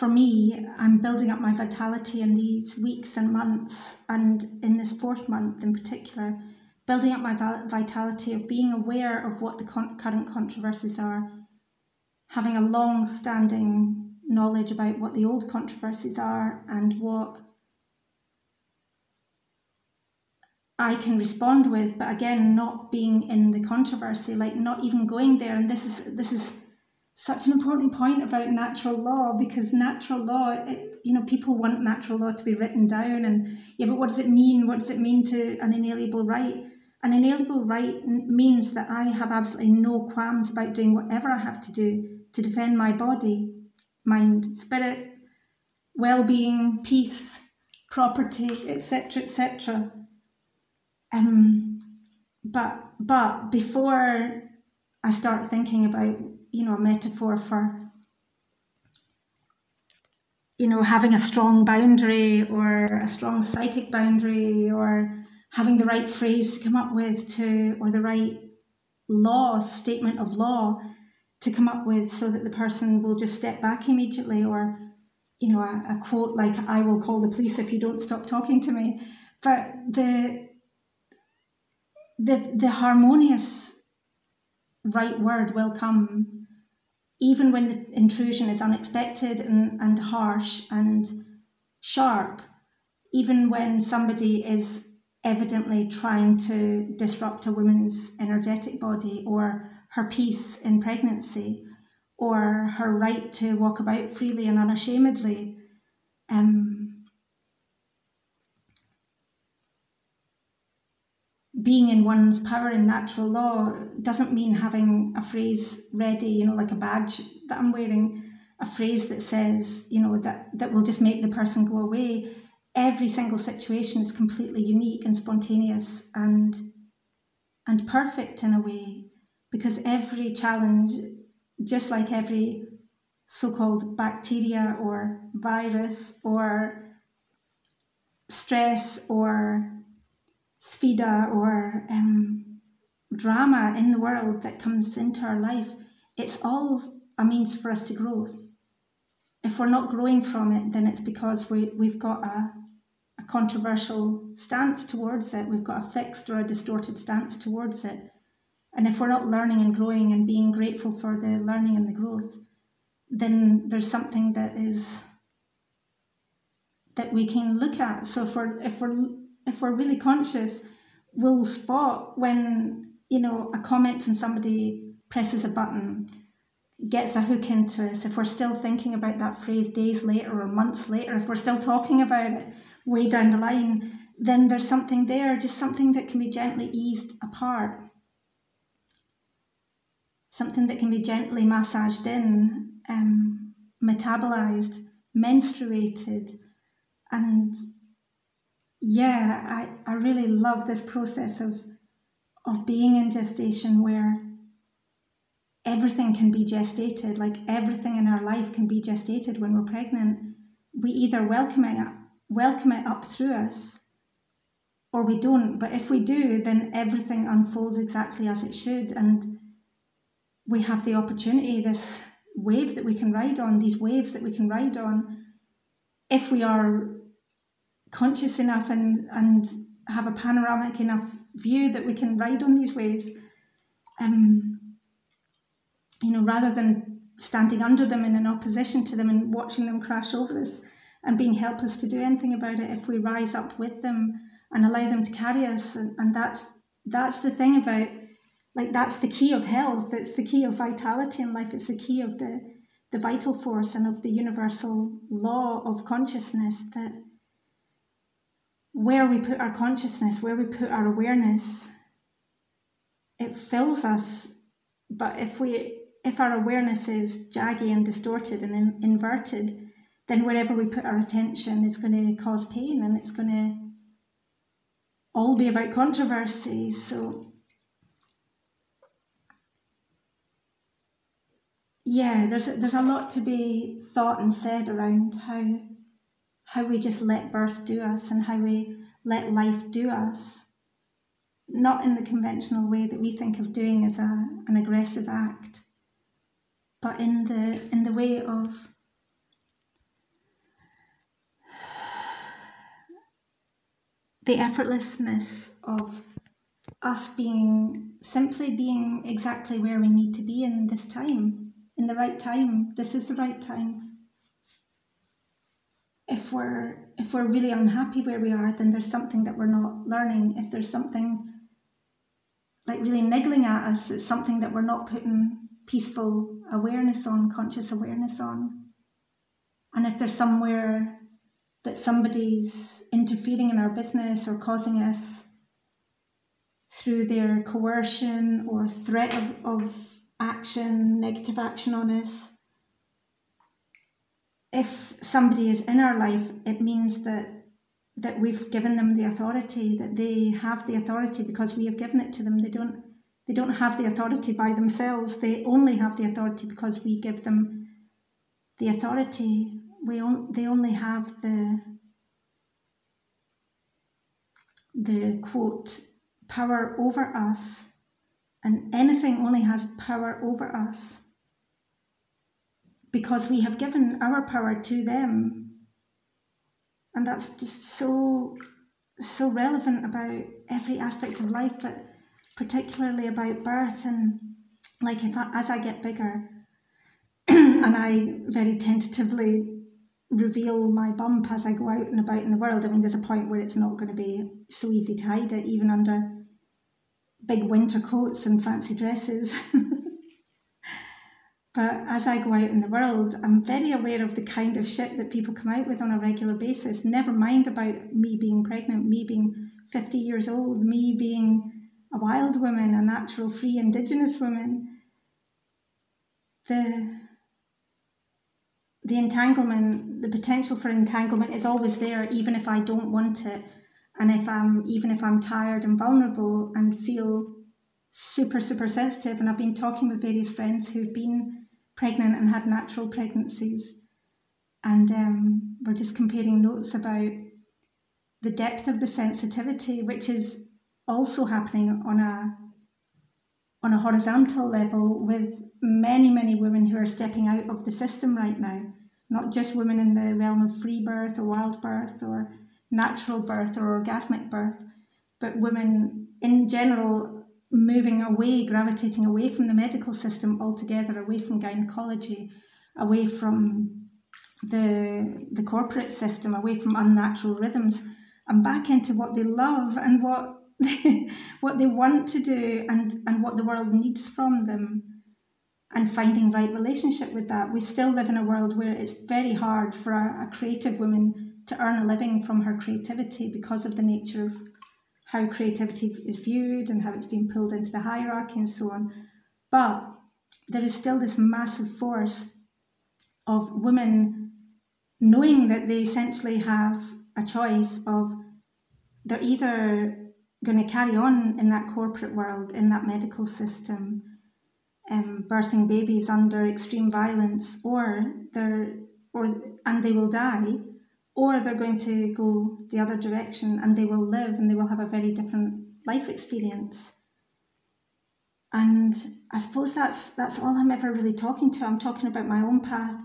Speaker 1: for me, I'm building up my vitality in these weeks and months, and in this fourth month in particular, building up my vitality of being aware of what the con- current controversies are, having a long standing knowledge about what the old controversies are and what I can respond with, but again, not being in the controversy, like not even going there. And this is this is such an important point about natural law because natural law, it, you know, people want natural law to be written down, and yeah, but what does it mean? What does it mean to an inalienable right? An inalienable right means that I have absolutely no qualms about doing whatever I have to do to defend my body, mind, spirit, well being, peace, property, etc., etc. Um, but but before I start thinking about you know a metaphor for you know having a strong boundary or a strong psychic boundary or having the right phrase to come up with to or the right law statement of law to come up with so that the person will just step back immediately or you know a, a quote like i will call the police if you don't stop talking to me. But the the the harmonious right word will come even when the intrusion is unexpected and, and harsh and sharp even when somebody is evidently trying to disrupt a woman's energetic body or her peace in pregnancy or her right to walk about freely and unashamedly. Um, being in one's power in natural law doesn't mean having a phrase ready, you know, like a badge that I'm wearing, a phrase that says, you know, that, that will just make the person go away. Every single situation is completely unique and spontaneous and and perfect in a way because every challenge just like every so-called bacteria or virus or stress or sfida or um, drama in the world that comes into our life it's all a means for us to grow. if we're not growing from it, then it's because we, we've got a, a controversial stance towards it. We've got a fixed or a distorted stance towards it. And if we're not learning and growing and being grateful for the learning and the growth, then there's something that is that we can look at. So if we're if we're if we're really conscious, we'll spot when you know a comment from somebody presses a button gets a hook into us, if we're still thinking about that phrase days later or months later, if we're still talking about it way down the line, then there's something there, just something that can be gently eased apart. Something that can be gently massaged in, um, metabolized, menstruated. And yeah, I, I really love this process of of being in gestation where everything can be gestated, like everything in our life can be gestated when we're pregnant. We either welcome it, welcome it up through us or we don't. But if we do, then everything unfolds exactly as it should. And we have the opportunity, this wave that we can ride on, these waves that we can ride on, if we are conscious enough and, and have a panoramic enough view that we can ride on these waves. Um, you know, rather than standing under them and in opposition to them and watching them crash over us and being helpless to do anything about it, if we rise up with them and allow them to carry us, and, and that's that's the thing about like that's the key of health. It's the key of vitality in life. It's the key of the the vital force and of the universal law of consciousness that where we put our consciousness, where we put our awareness, it fills us. But if we if our awareness is jaggy and distorted and in, inverted, then wherever we put our attention is going to cause pain and it's going to all be about controversy. So, yeah, there's there's a lot to be thought and said around how how we just let birth do us and how we let life do us. Not in the conventional way that we think of doing as a, an aggressive act, but in the in the way of the effortlessness of us being simply being exactly where we need to be in this time, in the right time. This is the right time. If we're if we're really unhappy where we are, then there's something that we're not learning. If there's something like really niggling at us, it's something that we're not putting peaceful awareness on, conscious awareness on. And if there's somewhere that somebody's interfering in our business or causing us through their coercion or threat of, of action, negative action on us. If somebody is in our life, it means that that we've given them the authority, that they have the authority because we have given it to them. They don't they don't have the authority by themselves. They only have the authority because we give them the authority. We on, they only have the the quote power over us, and anything only has power over us because we have given our power to them. And that's just so so relevant about every aspect of life, but particularly about birth and like if I, as I get bigger and I very tentatively reveal my bump as I go out and about in the world. I mean, there's a point where it's not going to be so easy to hide it, even under big winter coats and fancy dresses. but as I go out in the world, I'm very aware of the kind of shit that people come out with on a regular basis. Never mind about me being pregnant, me being 50 years old, me being a wild woman, a natural, free, indigenous woman. The the entanglement, the potential for entanglement is always there, even if I don't want it and if i'm even if i'm tired and vulnerable and feel super super sensitive and i've been talking with various friends who've been pregnant and had natural pregnancies. And um, we're just comparing notes about the depth of the sensitivity which is also happening on a on a horizontal level with many many women who are stepping out of the system right now. Not just women in the realm of free birth or wild birth or natural birth or orgasmic birth, but women in general moving away, gravitating away from the medical system altogether, away from gynecology, away from the the corporate system, away from unnatural rhythms, and back into what they love and what what they want to do and and what the world needs from them and finding right relationship with that. We still live in a world where it's very hard for a, a creative woman to earn a living from her creativity because of the nature of how creativity is viewed and how it's been pulled into the hierarchy and so on. But there is still this massive force of women knowing that they essentially have a choice of they're either going to carry on in that corporate world, in that medical system, um, birthing babies under extreme violence, or they're or and they will die, or they're going to go the other direction and they will live and they will have a very different life experience. And I suppose that's that's all I'm ever really talking to. I'm talking about my own path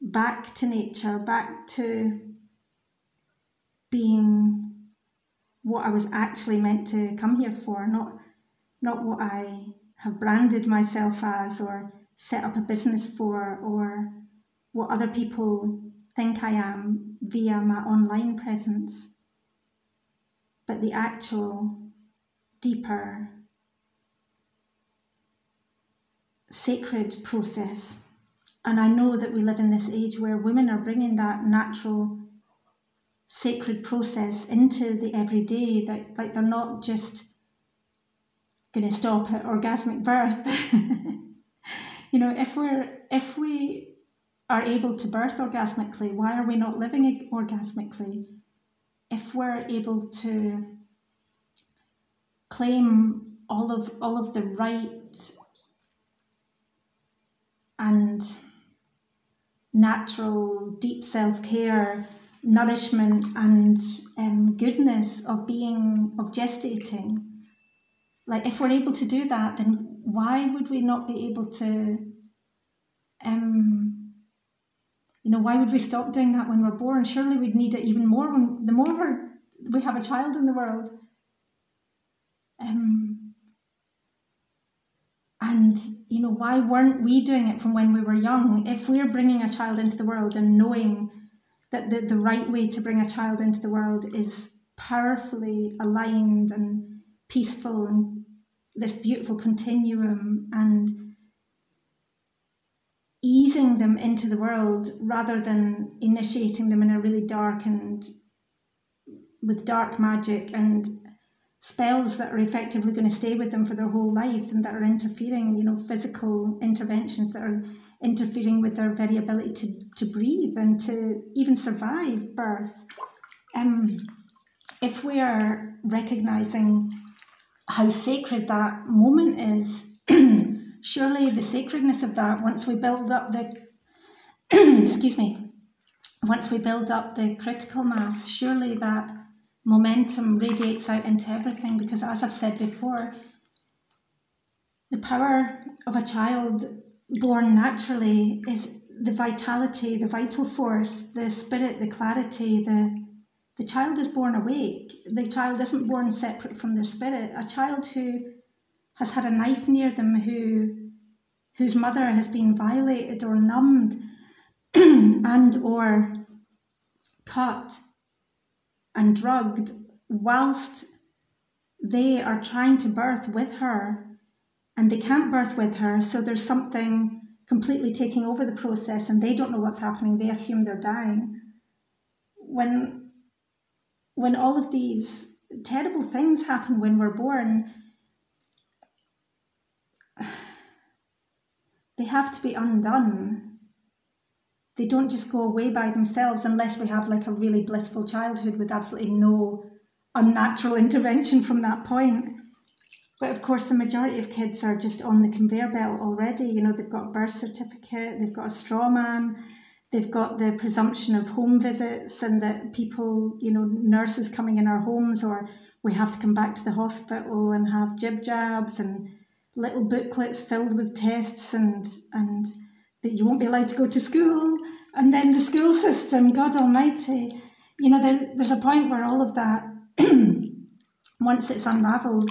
Speaker 1: back to nature, back to being what I was actually meant to come here for, not not what I have branded myself as or set up a business for or what other people think I am via my online presence, but the actual deeper sacred process. And I know that we live in this age where women are bringing that natural sacred process into the everyday, that like they're not just going to stop at orgasmic birth. you know, if we're if we are able to birth orgasmically, why are we not living orgasmically? If we're able to claim all of all of the right and natural, deep self care, nourishment, and um, goodness of being, of gestating. Like, if we're able to do that, then why would we not be able to? Um, you know, why would we stop doing that when we're born? Surely we'd need it even more when the more we have a child in the world. Um, and you know, why weren't we doing it from when we were young? If we're bringing a child into the world and knowing that the, the right way to bring a child into the world is powerfully aligned and peaceful and this beautiful continuum and easing them into the world rather than initiating them in a really dark and with dark magic and spells that are effectively going to stay with them for their whole life and that are interfering, you know, physical interventions that are interfering with their very ability to, to breathe and to even survive birth. Um, if we are recognizing how sacred that moment is, surely the sacredness of that, once we build up the, excuse me, once we build up the critical mass, surely that momentum radiates out into everything because, as I've said before, the power of a child born naturally is the vitality, the vital force, the spirit, the clarity, the the child is born awake. The child isn't born separate from their spirit. A child who has had a knife near them, who whose mother has been violated or numbed and or cut and drugged whilst they are trying to birth with her. And they can't birth with her so there's something completely taking over the process and they don't know what's happening. They assume they're dying. When when all of these terrible things happen when we're born they have to be undone. They don't just go away by themselves unless we have like a really blissful childhood with absolutely no unnatural intervention from that point. But of course, the majority of kids are just on the conveyor belt already. You know, they've got a birth certificate, they've got a straw man, they've got the presumption of home visits, and that people, you know, nurses coming in our homes, or we have to come back to the hospital and have jib jabs and little booklets filled with tests and and that you won't be allowed to go to school. And then the school system god almighty you know there, there's a point where all of that once it's unraveled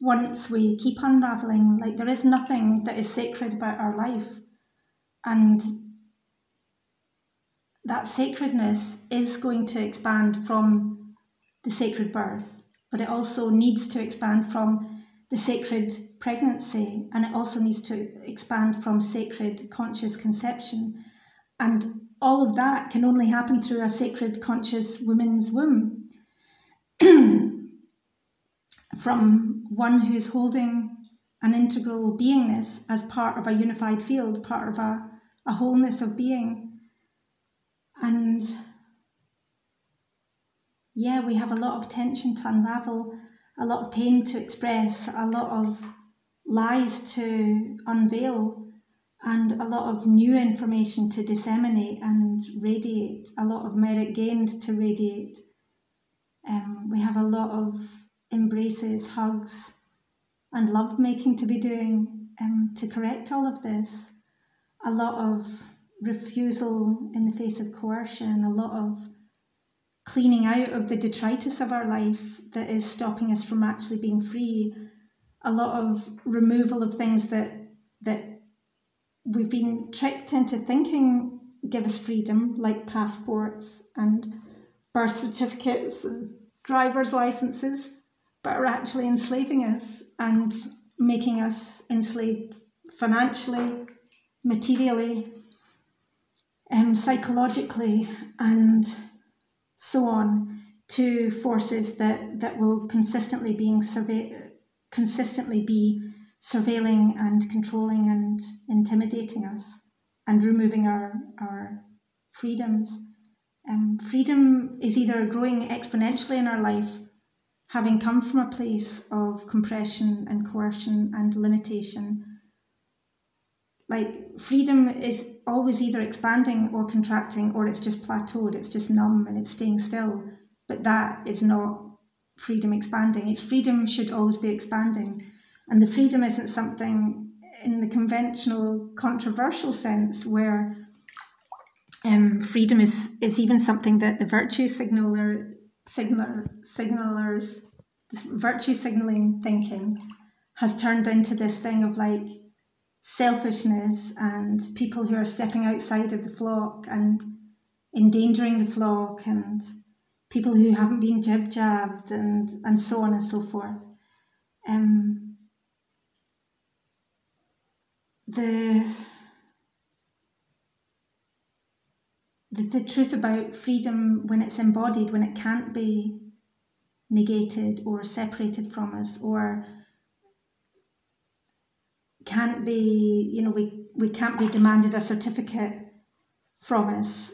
Speaker 1: once we keep unraveling like there is nothing that is sacred about our life. And that sacredness is going to expand from the sacred birth but it also needs to expand from the sacred pregnancy, and it also needs to expand from sacred conscious conception. And all of that can only happen through a sacred conscious woman's womb. from one who's holding an integral beingness as part of a unified field, part of a, a wholeness of being. And yeah, we have a lot of tension to unravel a lot of pain to express, a lot of lies to unveil, and a lot of new information to disseminate and radiate, a lot of merit gained to radiate. Um, we have a lot of embraces, hugs, and love making to be doing um, to correct all of this. A lot of refusal in the face of coercion, a lot of cleaning out of the detritus of our life that is stopping us from actually being free. A lot of removal of things that that we've been tricked into thinking give us freedom like passports and birth certificates and driver's licenses but are actually enslaving us and making us enslaved financially materially um, psychologically and so on, to forces that, that will consistently being survey, consistently be surveilling and controlling and intimidating us and removing our, our freedoms. Um, freedom is either growing exponentially in our life, having come from a place of compression and coercion and limitation, like freedom is always either expanding or contracting or it's just plateaued it's just numb and it's staying still. But that is not freedom expanding. It's freedom should always be expanding. And the freedom isn't something in the conventional controversial sense where um, freedom is, is even something that the virtue signaler signaler signalers virtue signaling thinking has turned into this thing of like selfishness and people who are stepping outside of the flock and endangering the flock and people who haven't been jib jabbed and and so on and so forth. Um, the, the the truth about freedom when it's embodied, when it can't be negated or separated from us or can't be, you know, we, we can't be demanded a certificate from us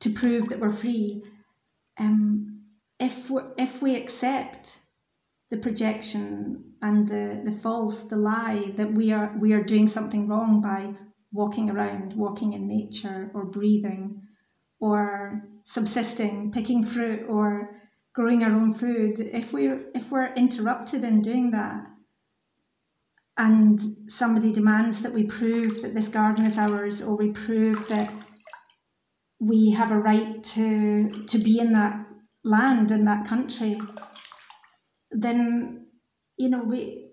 Speaker 1: to prove that we're free. Um, if we if we accept the projection and the, the false, the lie that we are we are doing something wrong by walking around, walking in nature, or breathing, or subsisting, picking fruit, or growing our own food. If we if we're interrupted in doing that, and somebody demands that we prove that this garden is ours or we prove that we have a right to to be in that land in that country then you know we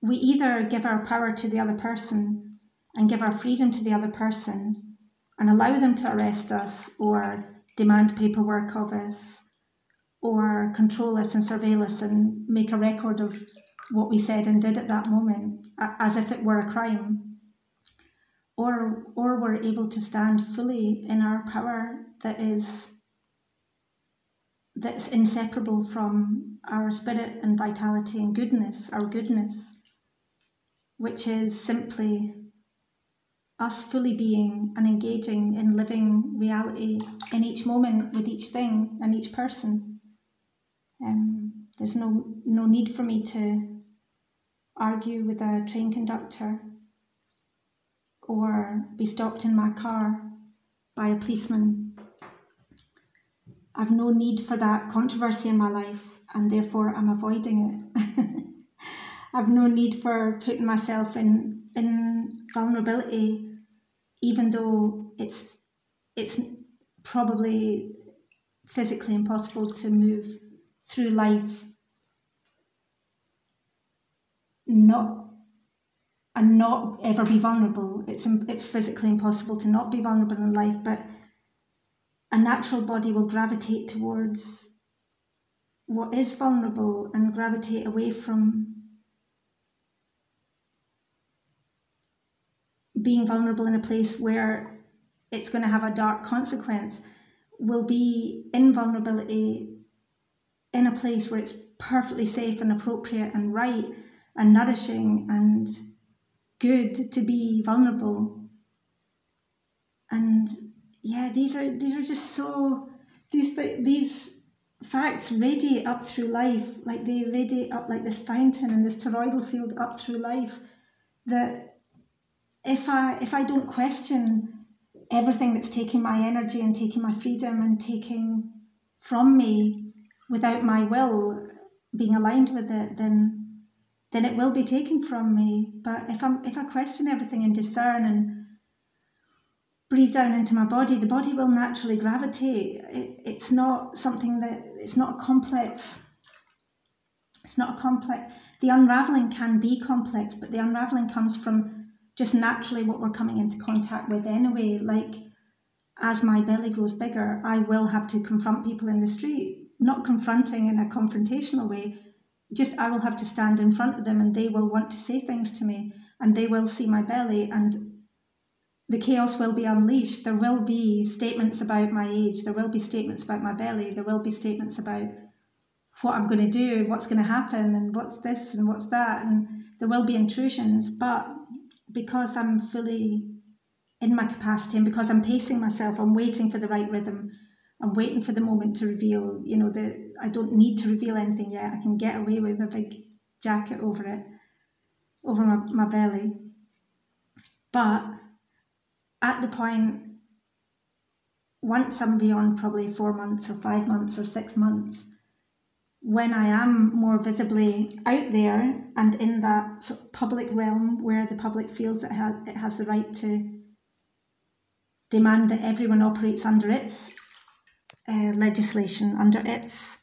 Speaker 1: we either give our power to the other person and give our freedom to the other person and allow them to arrest us or demand paperwork of us or control us and surveil us and make a record of what we said and did at that moment as if it were a crime. Or or we're able to stand fully in our power that is that's inseparable from our spirit and vitality and goodness our goodness which is simply us fully being and engaging in living reality in each moment with each thing and each person. Um, there's no no need for me to argue with a train conductor or be stopped in my car by a policeman. I've no need for that controversy in my life and therefore I'm avoiding it. I've no need for putting myself in in vulnerability even though it's it's probably physically impossible to move through life not and not ever be vulnerable. It's it's physically impossible to not be vulnerable in life, but a natural body will gravitate towards what is vulnerable and gravitate away from being vulnerable in a place where it's going to have a dark consequence will be invulnerability in a place where it's perfectly safe and appropriate and right and nourishing and good to be vulnerable. And yeah, these are these are just so these these facts radiate up through life, like they radiate up like this fountain and this toroidal field up through life. That if I if I don't question everything that's taking my energy and taking my freedom and taking from me without my will being aligned with it, then then it will be taken from me. But if I'm if I question everything and discern and breathe down into my body, the body will naturally gravitate. It, it's not something that it's not a complex. It's not a complex. The unraveling can be complex, but the unraveling comes from just naturally what we're coming into contact with anyway. Like as my belly grows bigger, I will have to confront people in the street, not confronting in a confrontational way, just I will have to stand in front of them and they will want to say things to me and they will see my belly and the chaos will be unleashed. There will be statements about my age, there will be statements about my belly, there will be statements about what I'm going to do, what's going to happen, and what's this and what's that, and there will be intrusions. But because I'm fully in my capacity and because I'm pacing myself, I'm waiting for the right rhythm I'm waiting for the moment to reveal, you know, that I don't need to reveal anything yet. I can get away with a big jacket over it, over my, my belly. But at the point, once I'm beyond probably four months or five months or six months, when I am more visibly out there and in that sort of public realm where the public feels that it has the right to demand that everyone operates under its uh, legislation, under its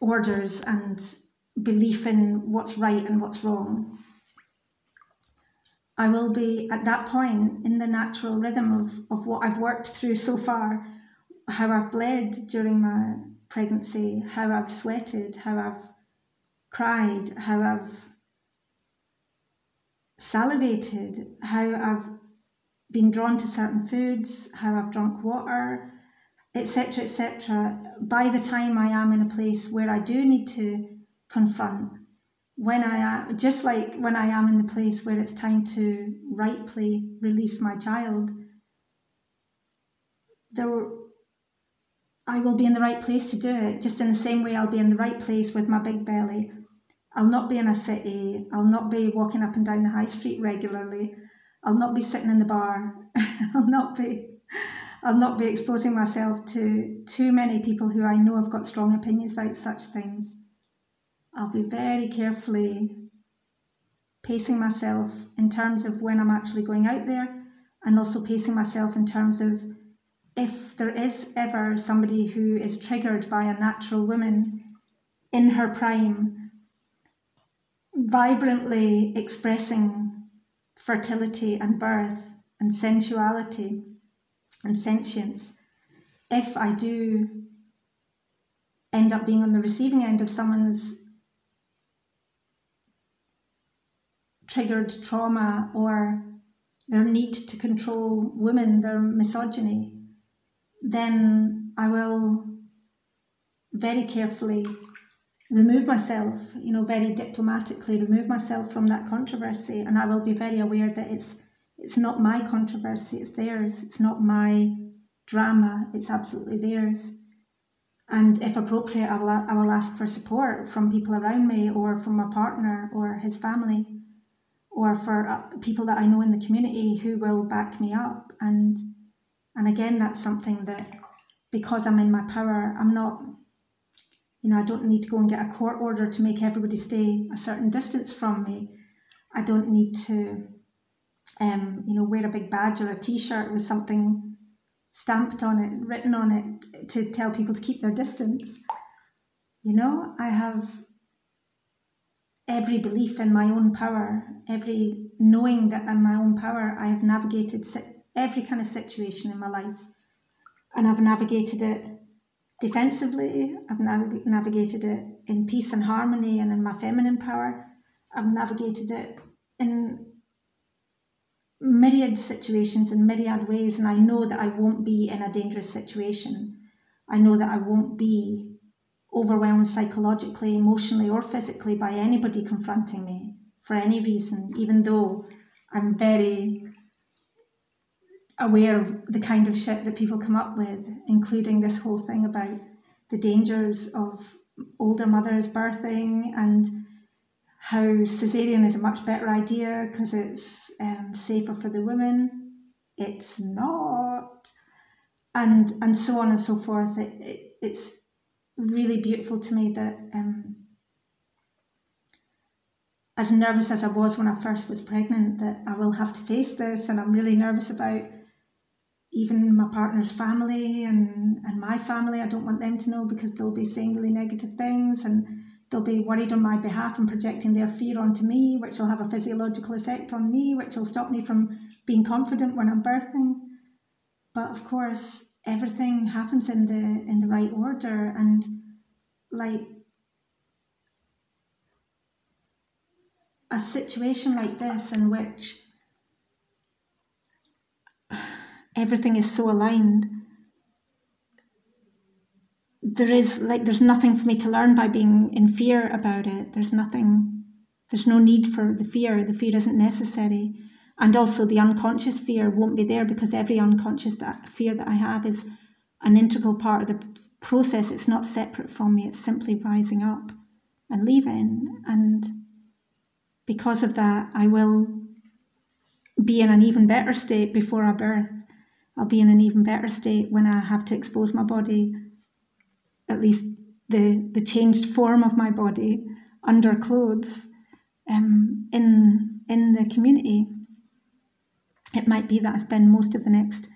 Speaker 1: orders and belief in what's right and what's wrong. I will be at that point in the natural rhythm of, of what I've worked through so far, how I've bled during my pregnancy, how I've sweated, how I've cried, how I've salivated, how I've been drawn to certain foods, how I've drunk water, etc., etc. By the time I am in a place where I do need to confront, when I am just like when I am in the place where it's time to rightly release my child, there I will be in the right place to do it, just in the same way I'll be in the right place with my big belly. I'll not be in a city, I'll not be walking up and down the high street regularly, I'll not be sitting in the bar, I'll not be I'll not be exposing myself to too many people who I know have got strong opinions about such things. I'll be very carefully pacing myself in terms of when I'm actually going out there and also pacing myself in terms of if there is ever somebody who is triggered by a natural woman in her prime, vibrantly expressing fertility and birth and sensuality and sentience, if I do end up being on the receiving end of someone's triggered trauma or their need to control women, their misogyny, then I will very carefully remove myself, you know, very diplomatically remove myself from that controversy. And I will be very aware that it's it's not my controversy, it's theirs. It's not my drama, it's absolutely theirs. And if appropriate, I will, I will ask for support from people around me or from my partner or his family or for uh, people that I know in the community who will back me up. And and again, that's something that because I'm in my power, I'm not, you know, I don't need to go and get a court order to make everybody stay a certain distance from me. I don't need to, um, you know, wear a big badge or a T-shirt with something stamped on it, written on it, to tell people to keep their distance. You know, I have every belief in my own power, every knowing that in my own power, I have navigated every kind of situation in my life. And I've navigated it defensively, I've nav- navigated it in peace and harmony and in my feminine power. I've navigated it in myriad situations in myriad ways, and I know that I won't be in a dangerous situation. I know that I won't be overwhelmed psychologically, emotionally, or physically by anybody confronting me for any reason, even though I'm very aware of the kind of shit that people come up with, including this whole thing about the dangers of older mothers birthing and how cesarean is a much better idea because it's um, safer for the women. It's not, and and so on and so forth. It, it it's really beautiful to me that um, as nervous as I was when I first was pregnant, that I will have to face this, and I'm really nervous about even my partner's family and, and my family. I don't want them to know because they'll be saying really negative things and they'll be worried on my behalf and projecting their fear onto me, which will have a physiological effect on me, which will stop me from being confident when I'm birthing. But of course, everything happens in the in the right order and like a situation like this in which everything is so aligned there is like there's nothing for me to learn by being in fear about it. There's nothing there's no need for the fear. The fear isn't necessary. And also the unconscious fear won't be there because every unconscious that fear that i have is an integral part of the process. It's not separate from me. It's simply rising up and leaving. And because of that i will be in an even better state before I birth. I'll be in an even better state when I have to expose my body, at least the the changed form of my body under clothes um, in in the community. It might be that I spend most of the next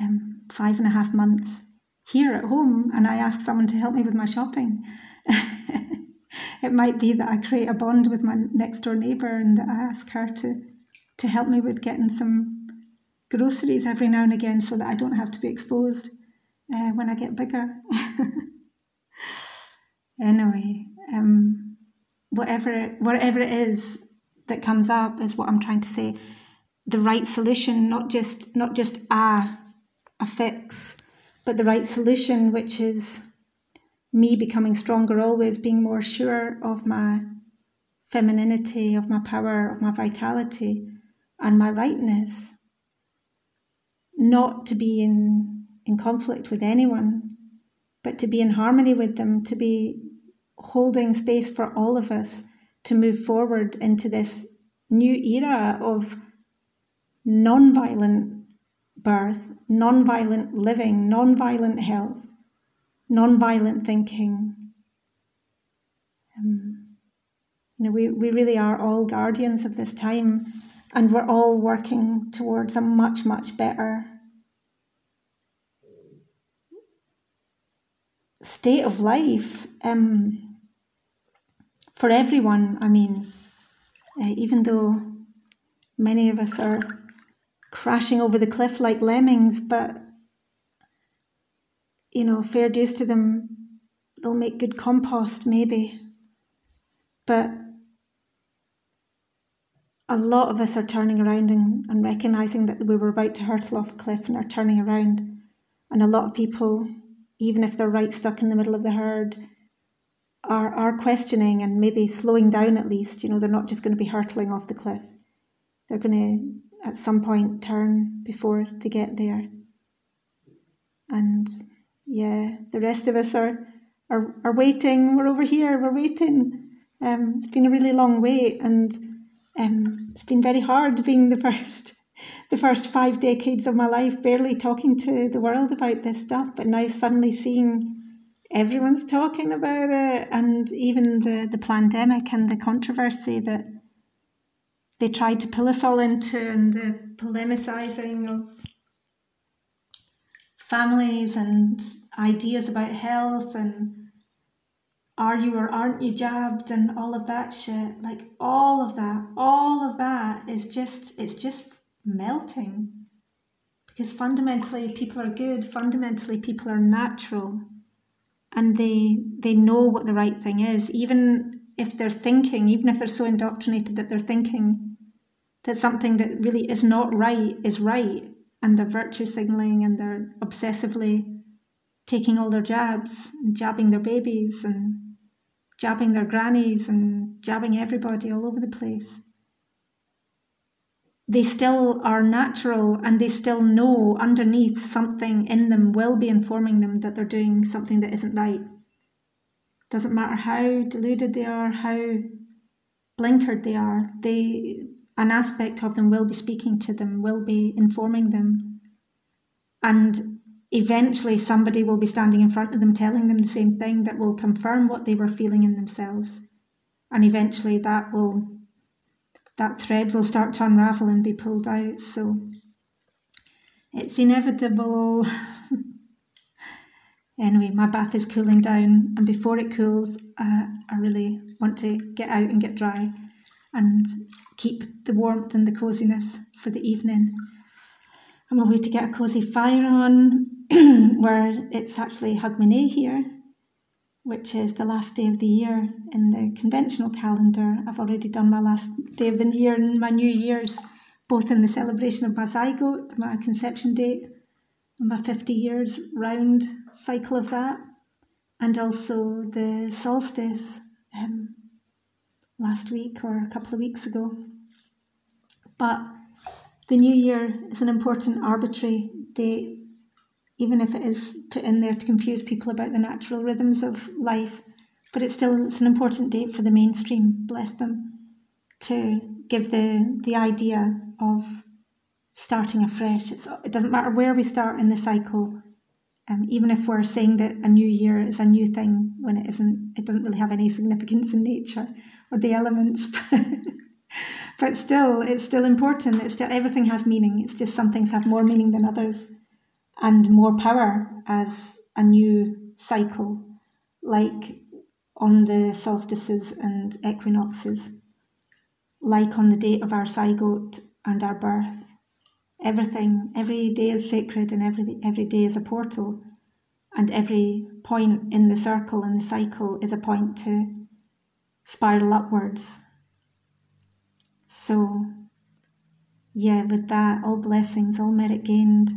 Speaker 1: um, five and a half months here at home and I ask someone to help me with my shopping. it might be that I create a bond with my next door neighbour and that I ask her to, to help me with getting some groceries every now and again so that I don't have to be exposed uh, when I get bigger. anyway, um, whatever whatever it is that comes up is what I'm trying to say. The right solution, not just not just a a fix, but the right solution, which is me becoming stronger always, being more sure of my femininity, of my power, of my vitality, and my rightness. Not to be in, in conflict with anyone, but to be in harmony with them, to be holding space for all of us to move forward into this new era of non-violent birth, non-violent living, non-violent health, non-violent thinking. Um, you know, we, we really are all guardians of this time and we're all working towards a much, much better state of life um, for everyone. I mean, uh, even though many of us are crashing over the cliff like lemmings, but you know, fair dues to them, they'll make good compost maybe. But a lot of us are turning around and, and recognizing that we were about to hurtle off a cliff and are turning around. And a lot of people, even if they're right stuck in the middle of the herd, are, are questioning and maybe slowing down at least. You know, they're not just going to be hurtling off the cliff. They're going to, at some point, turn before they get there. And yeah, the rest of us are, are, are waiting. We're over here, we're waiting. Um, it's been a really long wait and um, it's been very hard being the first the first five decades of my life barely talking to the world about this stuff, but now suddenly seeing everyone's talking about it and even the, the pandemic and the controversy that they tried to pull us all into and the polemicizing of families and ideas about health and are you or aren't you jabbed and all of that shit. Like all of that all of that is just it's just melting. Because fundamentally people are good fundamentally people are natural and they they know what the right thing is even if they're thinking even if they're so indoctrinated that they're thinking that something that really is not right is right and they're virtue signaling and they're obsessively taking all their jabs and jabbing their babies and jabbing their grannies and jabbing everybody all over the place. They still are natural and they still know underneath something in them will be informing them that they're doing something that isn't right. Doesn't matter how deluded they are, how blinkered they are, they an aspect of them will be speaking to them, will be informing them. And eventually somebody will be standing in front of them telling them the same thing that will confirm what they were feeling in themselves and eventually that will that thread will start to unravel and be pulled out so it's inevitable. Anyway my bath is cooling down and before it cools uh, i really want to get out and get dry and keep the warmth and the coziness for the evening. I'm away to get a cosy fire on where it's actually Hogmanay here, which is the last day of the year in the conventional calendar. I've already done my last day of the year and my New Year's, both in the celebration of my zygote, my conception date, and my 50 years round cycle of that, and also the solstice um, last week or a couple of weeks ago. But the new year is an important arbitrary date even if it is put in there to confuse people about the natural rhythms of life. But it's still it's an important date for the mainstream, bless them, to give the the idea of starting afresh. It's, it doesn't matter where we start in the cycle. Um, even if we're saying that a new year is a new thing when it isn't, it doesn't really have any significance in nature or the elements. but still, it's still important. It's still everything has meaning. It's just some things have more meaning than others, and more power as a new cycle, like on the solstices and equinoxes, like on the date of our zygote and our birth. Everything, every day is sacred and every, every day is a portal, and every point in the circle and the cycle is a point to spiral upwards. So, yeah, with that, all blessings, all merit gained,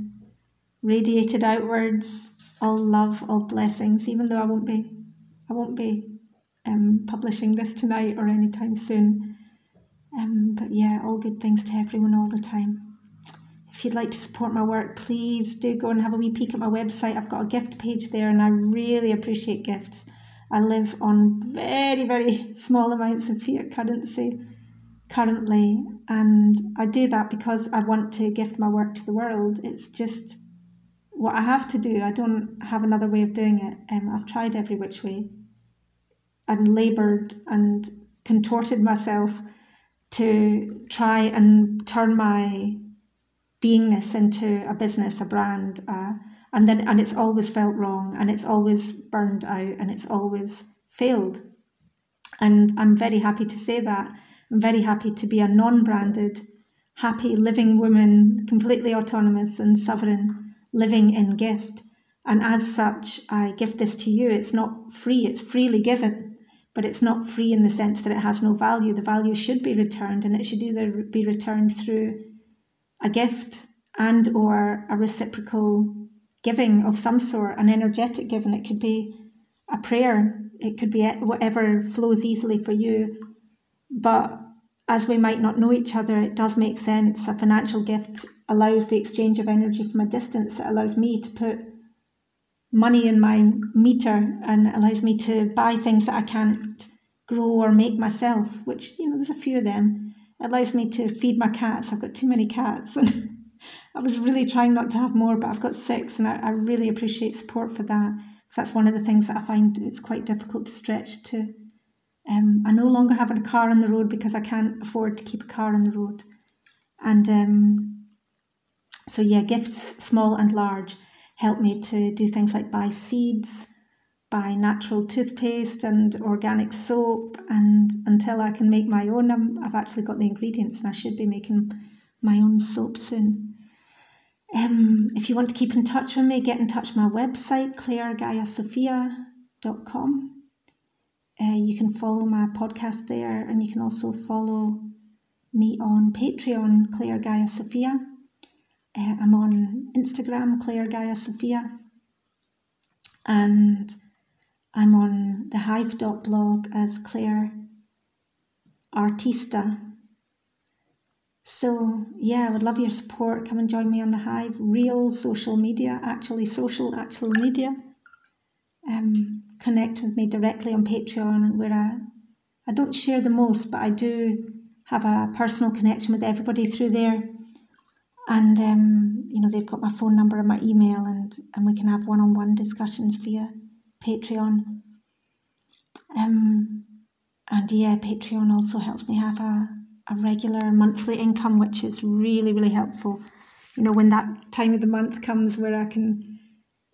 Speaker 1: radiated outwards, all love, all blessings, even though I won't be I won't be um, publishing this tonight or anytime soon. Um, but yeah, all good things to everyone all the time. If you'd like to support my work, please do go and have a wee peek at my website. I've got a gift page there and I really appreciate gifts. I live on very, very small amounts of fiat currency currently, and I do that because I want to gift my work to the world. It's just what I have to do. I don't have another way of doing it. Um, I've tried every which way and laboured and contorted myself to try and turn my beingness into a business, a brand, uh, and then and it's always felt wrong, and it's always burned out, and it's always failed. And I'm very happy to say that. I'm very happy to be a non-branded, happy living woman, completely autonomous and sovereign, living in gift. And as such, I give this to you. It's not free; it's freely given but it's not free in the sense that it has no value. The value should be returned, and it should either be returned through a gift and or a reciprocal giving of some sort, an energetic giving. It could be a prayer. It could be whatever flows easily for you. But as we might not know each other, it does make sense. A financial gift allows the exchange of energy from a distance. It allows me to put money in my meter and allows me to buy things that I can't grow or make myself, which, you know, there's a few of them. It allows me to feed my cats. I've got too many cats. And I was really trying not to have more, but I've got six, and I, I really appreciate support for that. That's one of the things that I find it's quite difficult to stretch to. Um, I no longer have a car on the road because I can't afford to keep a car on the road. And um, so, yeah, gifts, small and large help me to do things like buy seeds, buy natural toothpaste and organic soap. And until I can make my own, i have actually got the ingredients and I should be making my own soap soon. Um, if you want to keep in touch with me, get in touch with my website, claregaiasophia.com. Uh, you can follow my podcast there and you can also follow me on Patreon, Clare Gaia Sophia. Uh, I'm on Instagram, Clare Gaia Sophia, and I'm on the Hive blog as Clare Artista. So yeah, I would love your support. Come and join me on the Hive. Real social media, actually social, actual media. Um, connect with me directly on Patreon, where I I don't share the most, but I do have a personal connection with everybody through there and um, you know they've got my phone number and my email and and we can have one-on-one discussions via patreon. Um, and yeah patreon also helps me have a, a regular monthly income which is really really helpful. You know when that time of the month comes where i can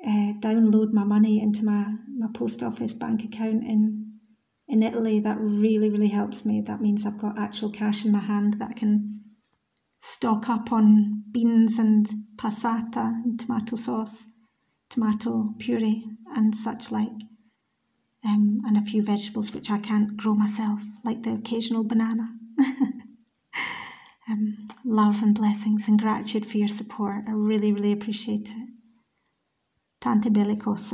Speaker 1: uh, download my money into my, my post office bank account in in italy that really really helps me. That means i've got actual cash in my hand that i can stock up on beans and passata and tomato sauce, tomato puree, and such like, um, and a few vegetables which I can't grow myself, like the occasional banana. um, love and blessings and gratitude for your support. I really, really appreciate it. Tante belle cose.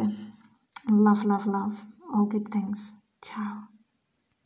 Speaker 1: Love, love, love. All good things. Ciao.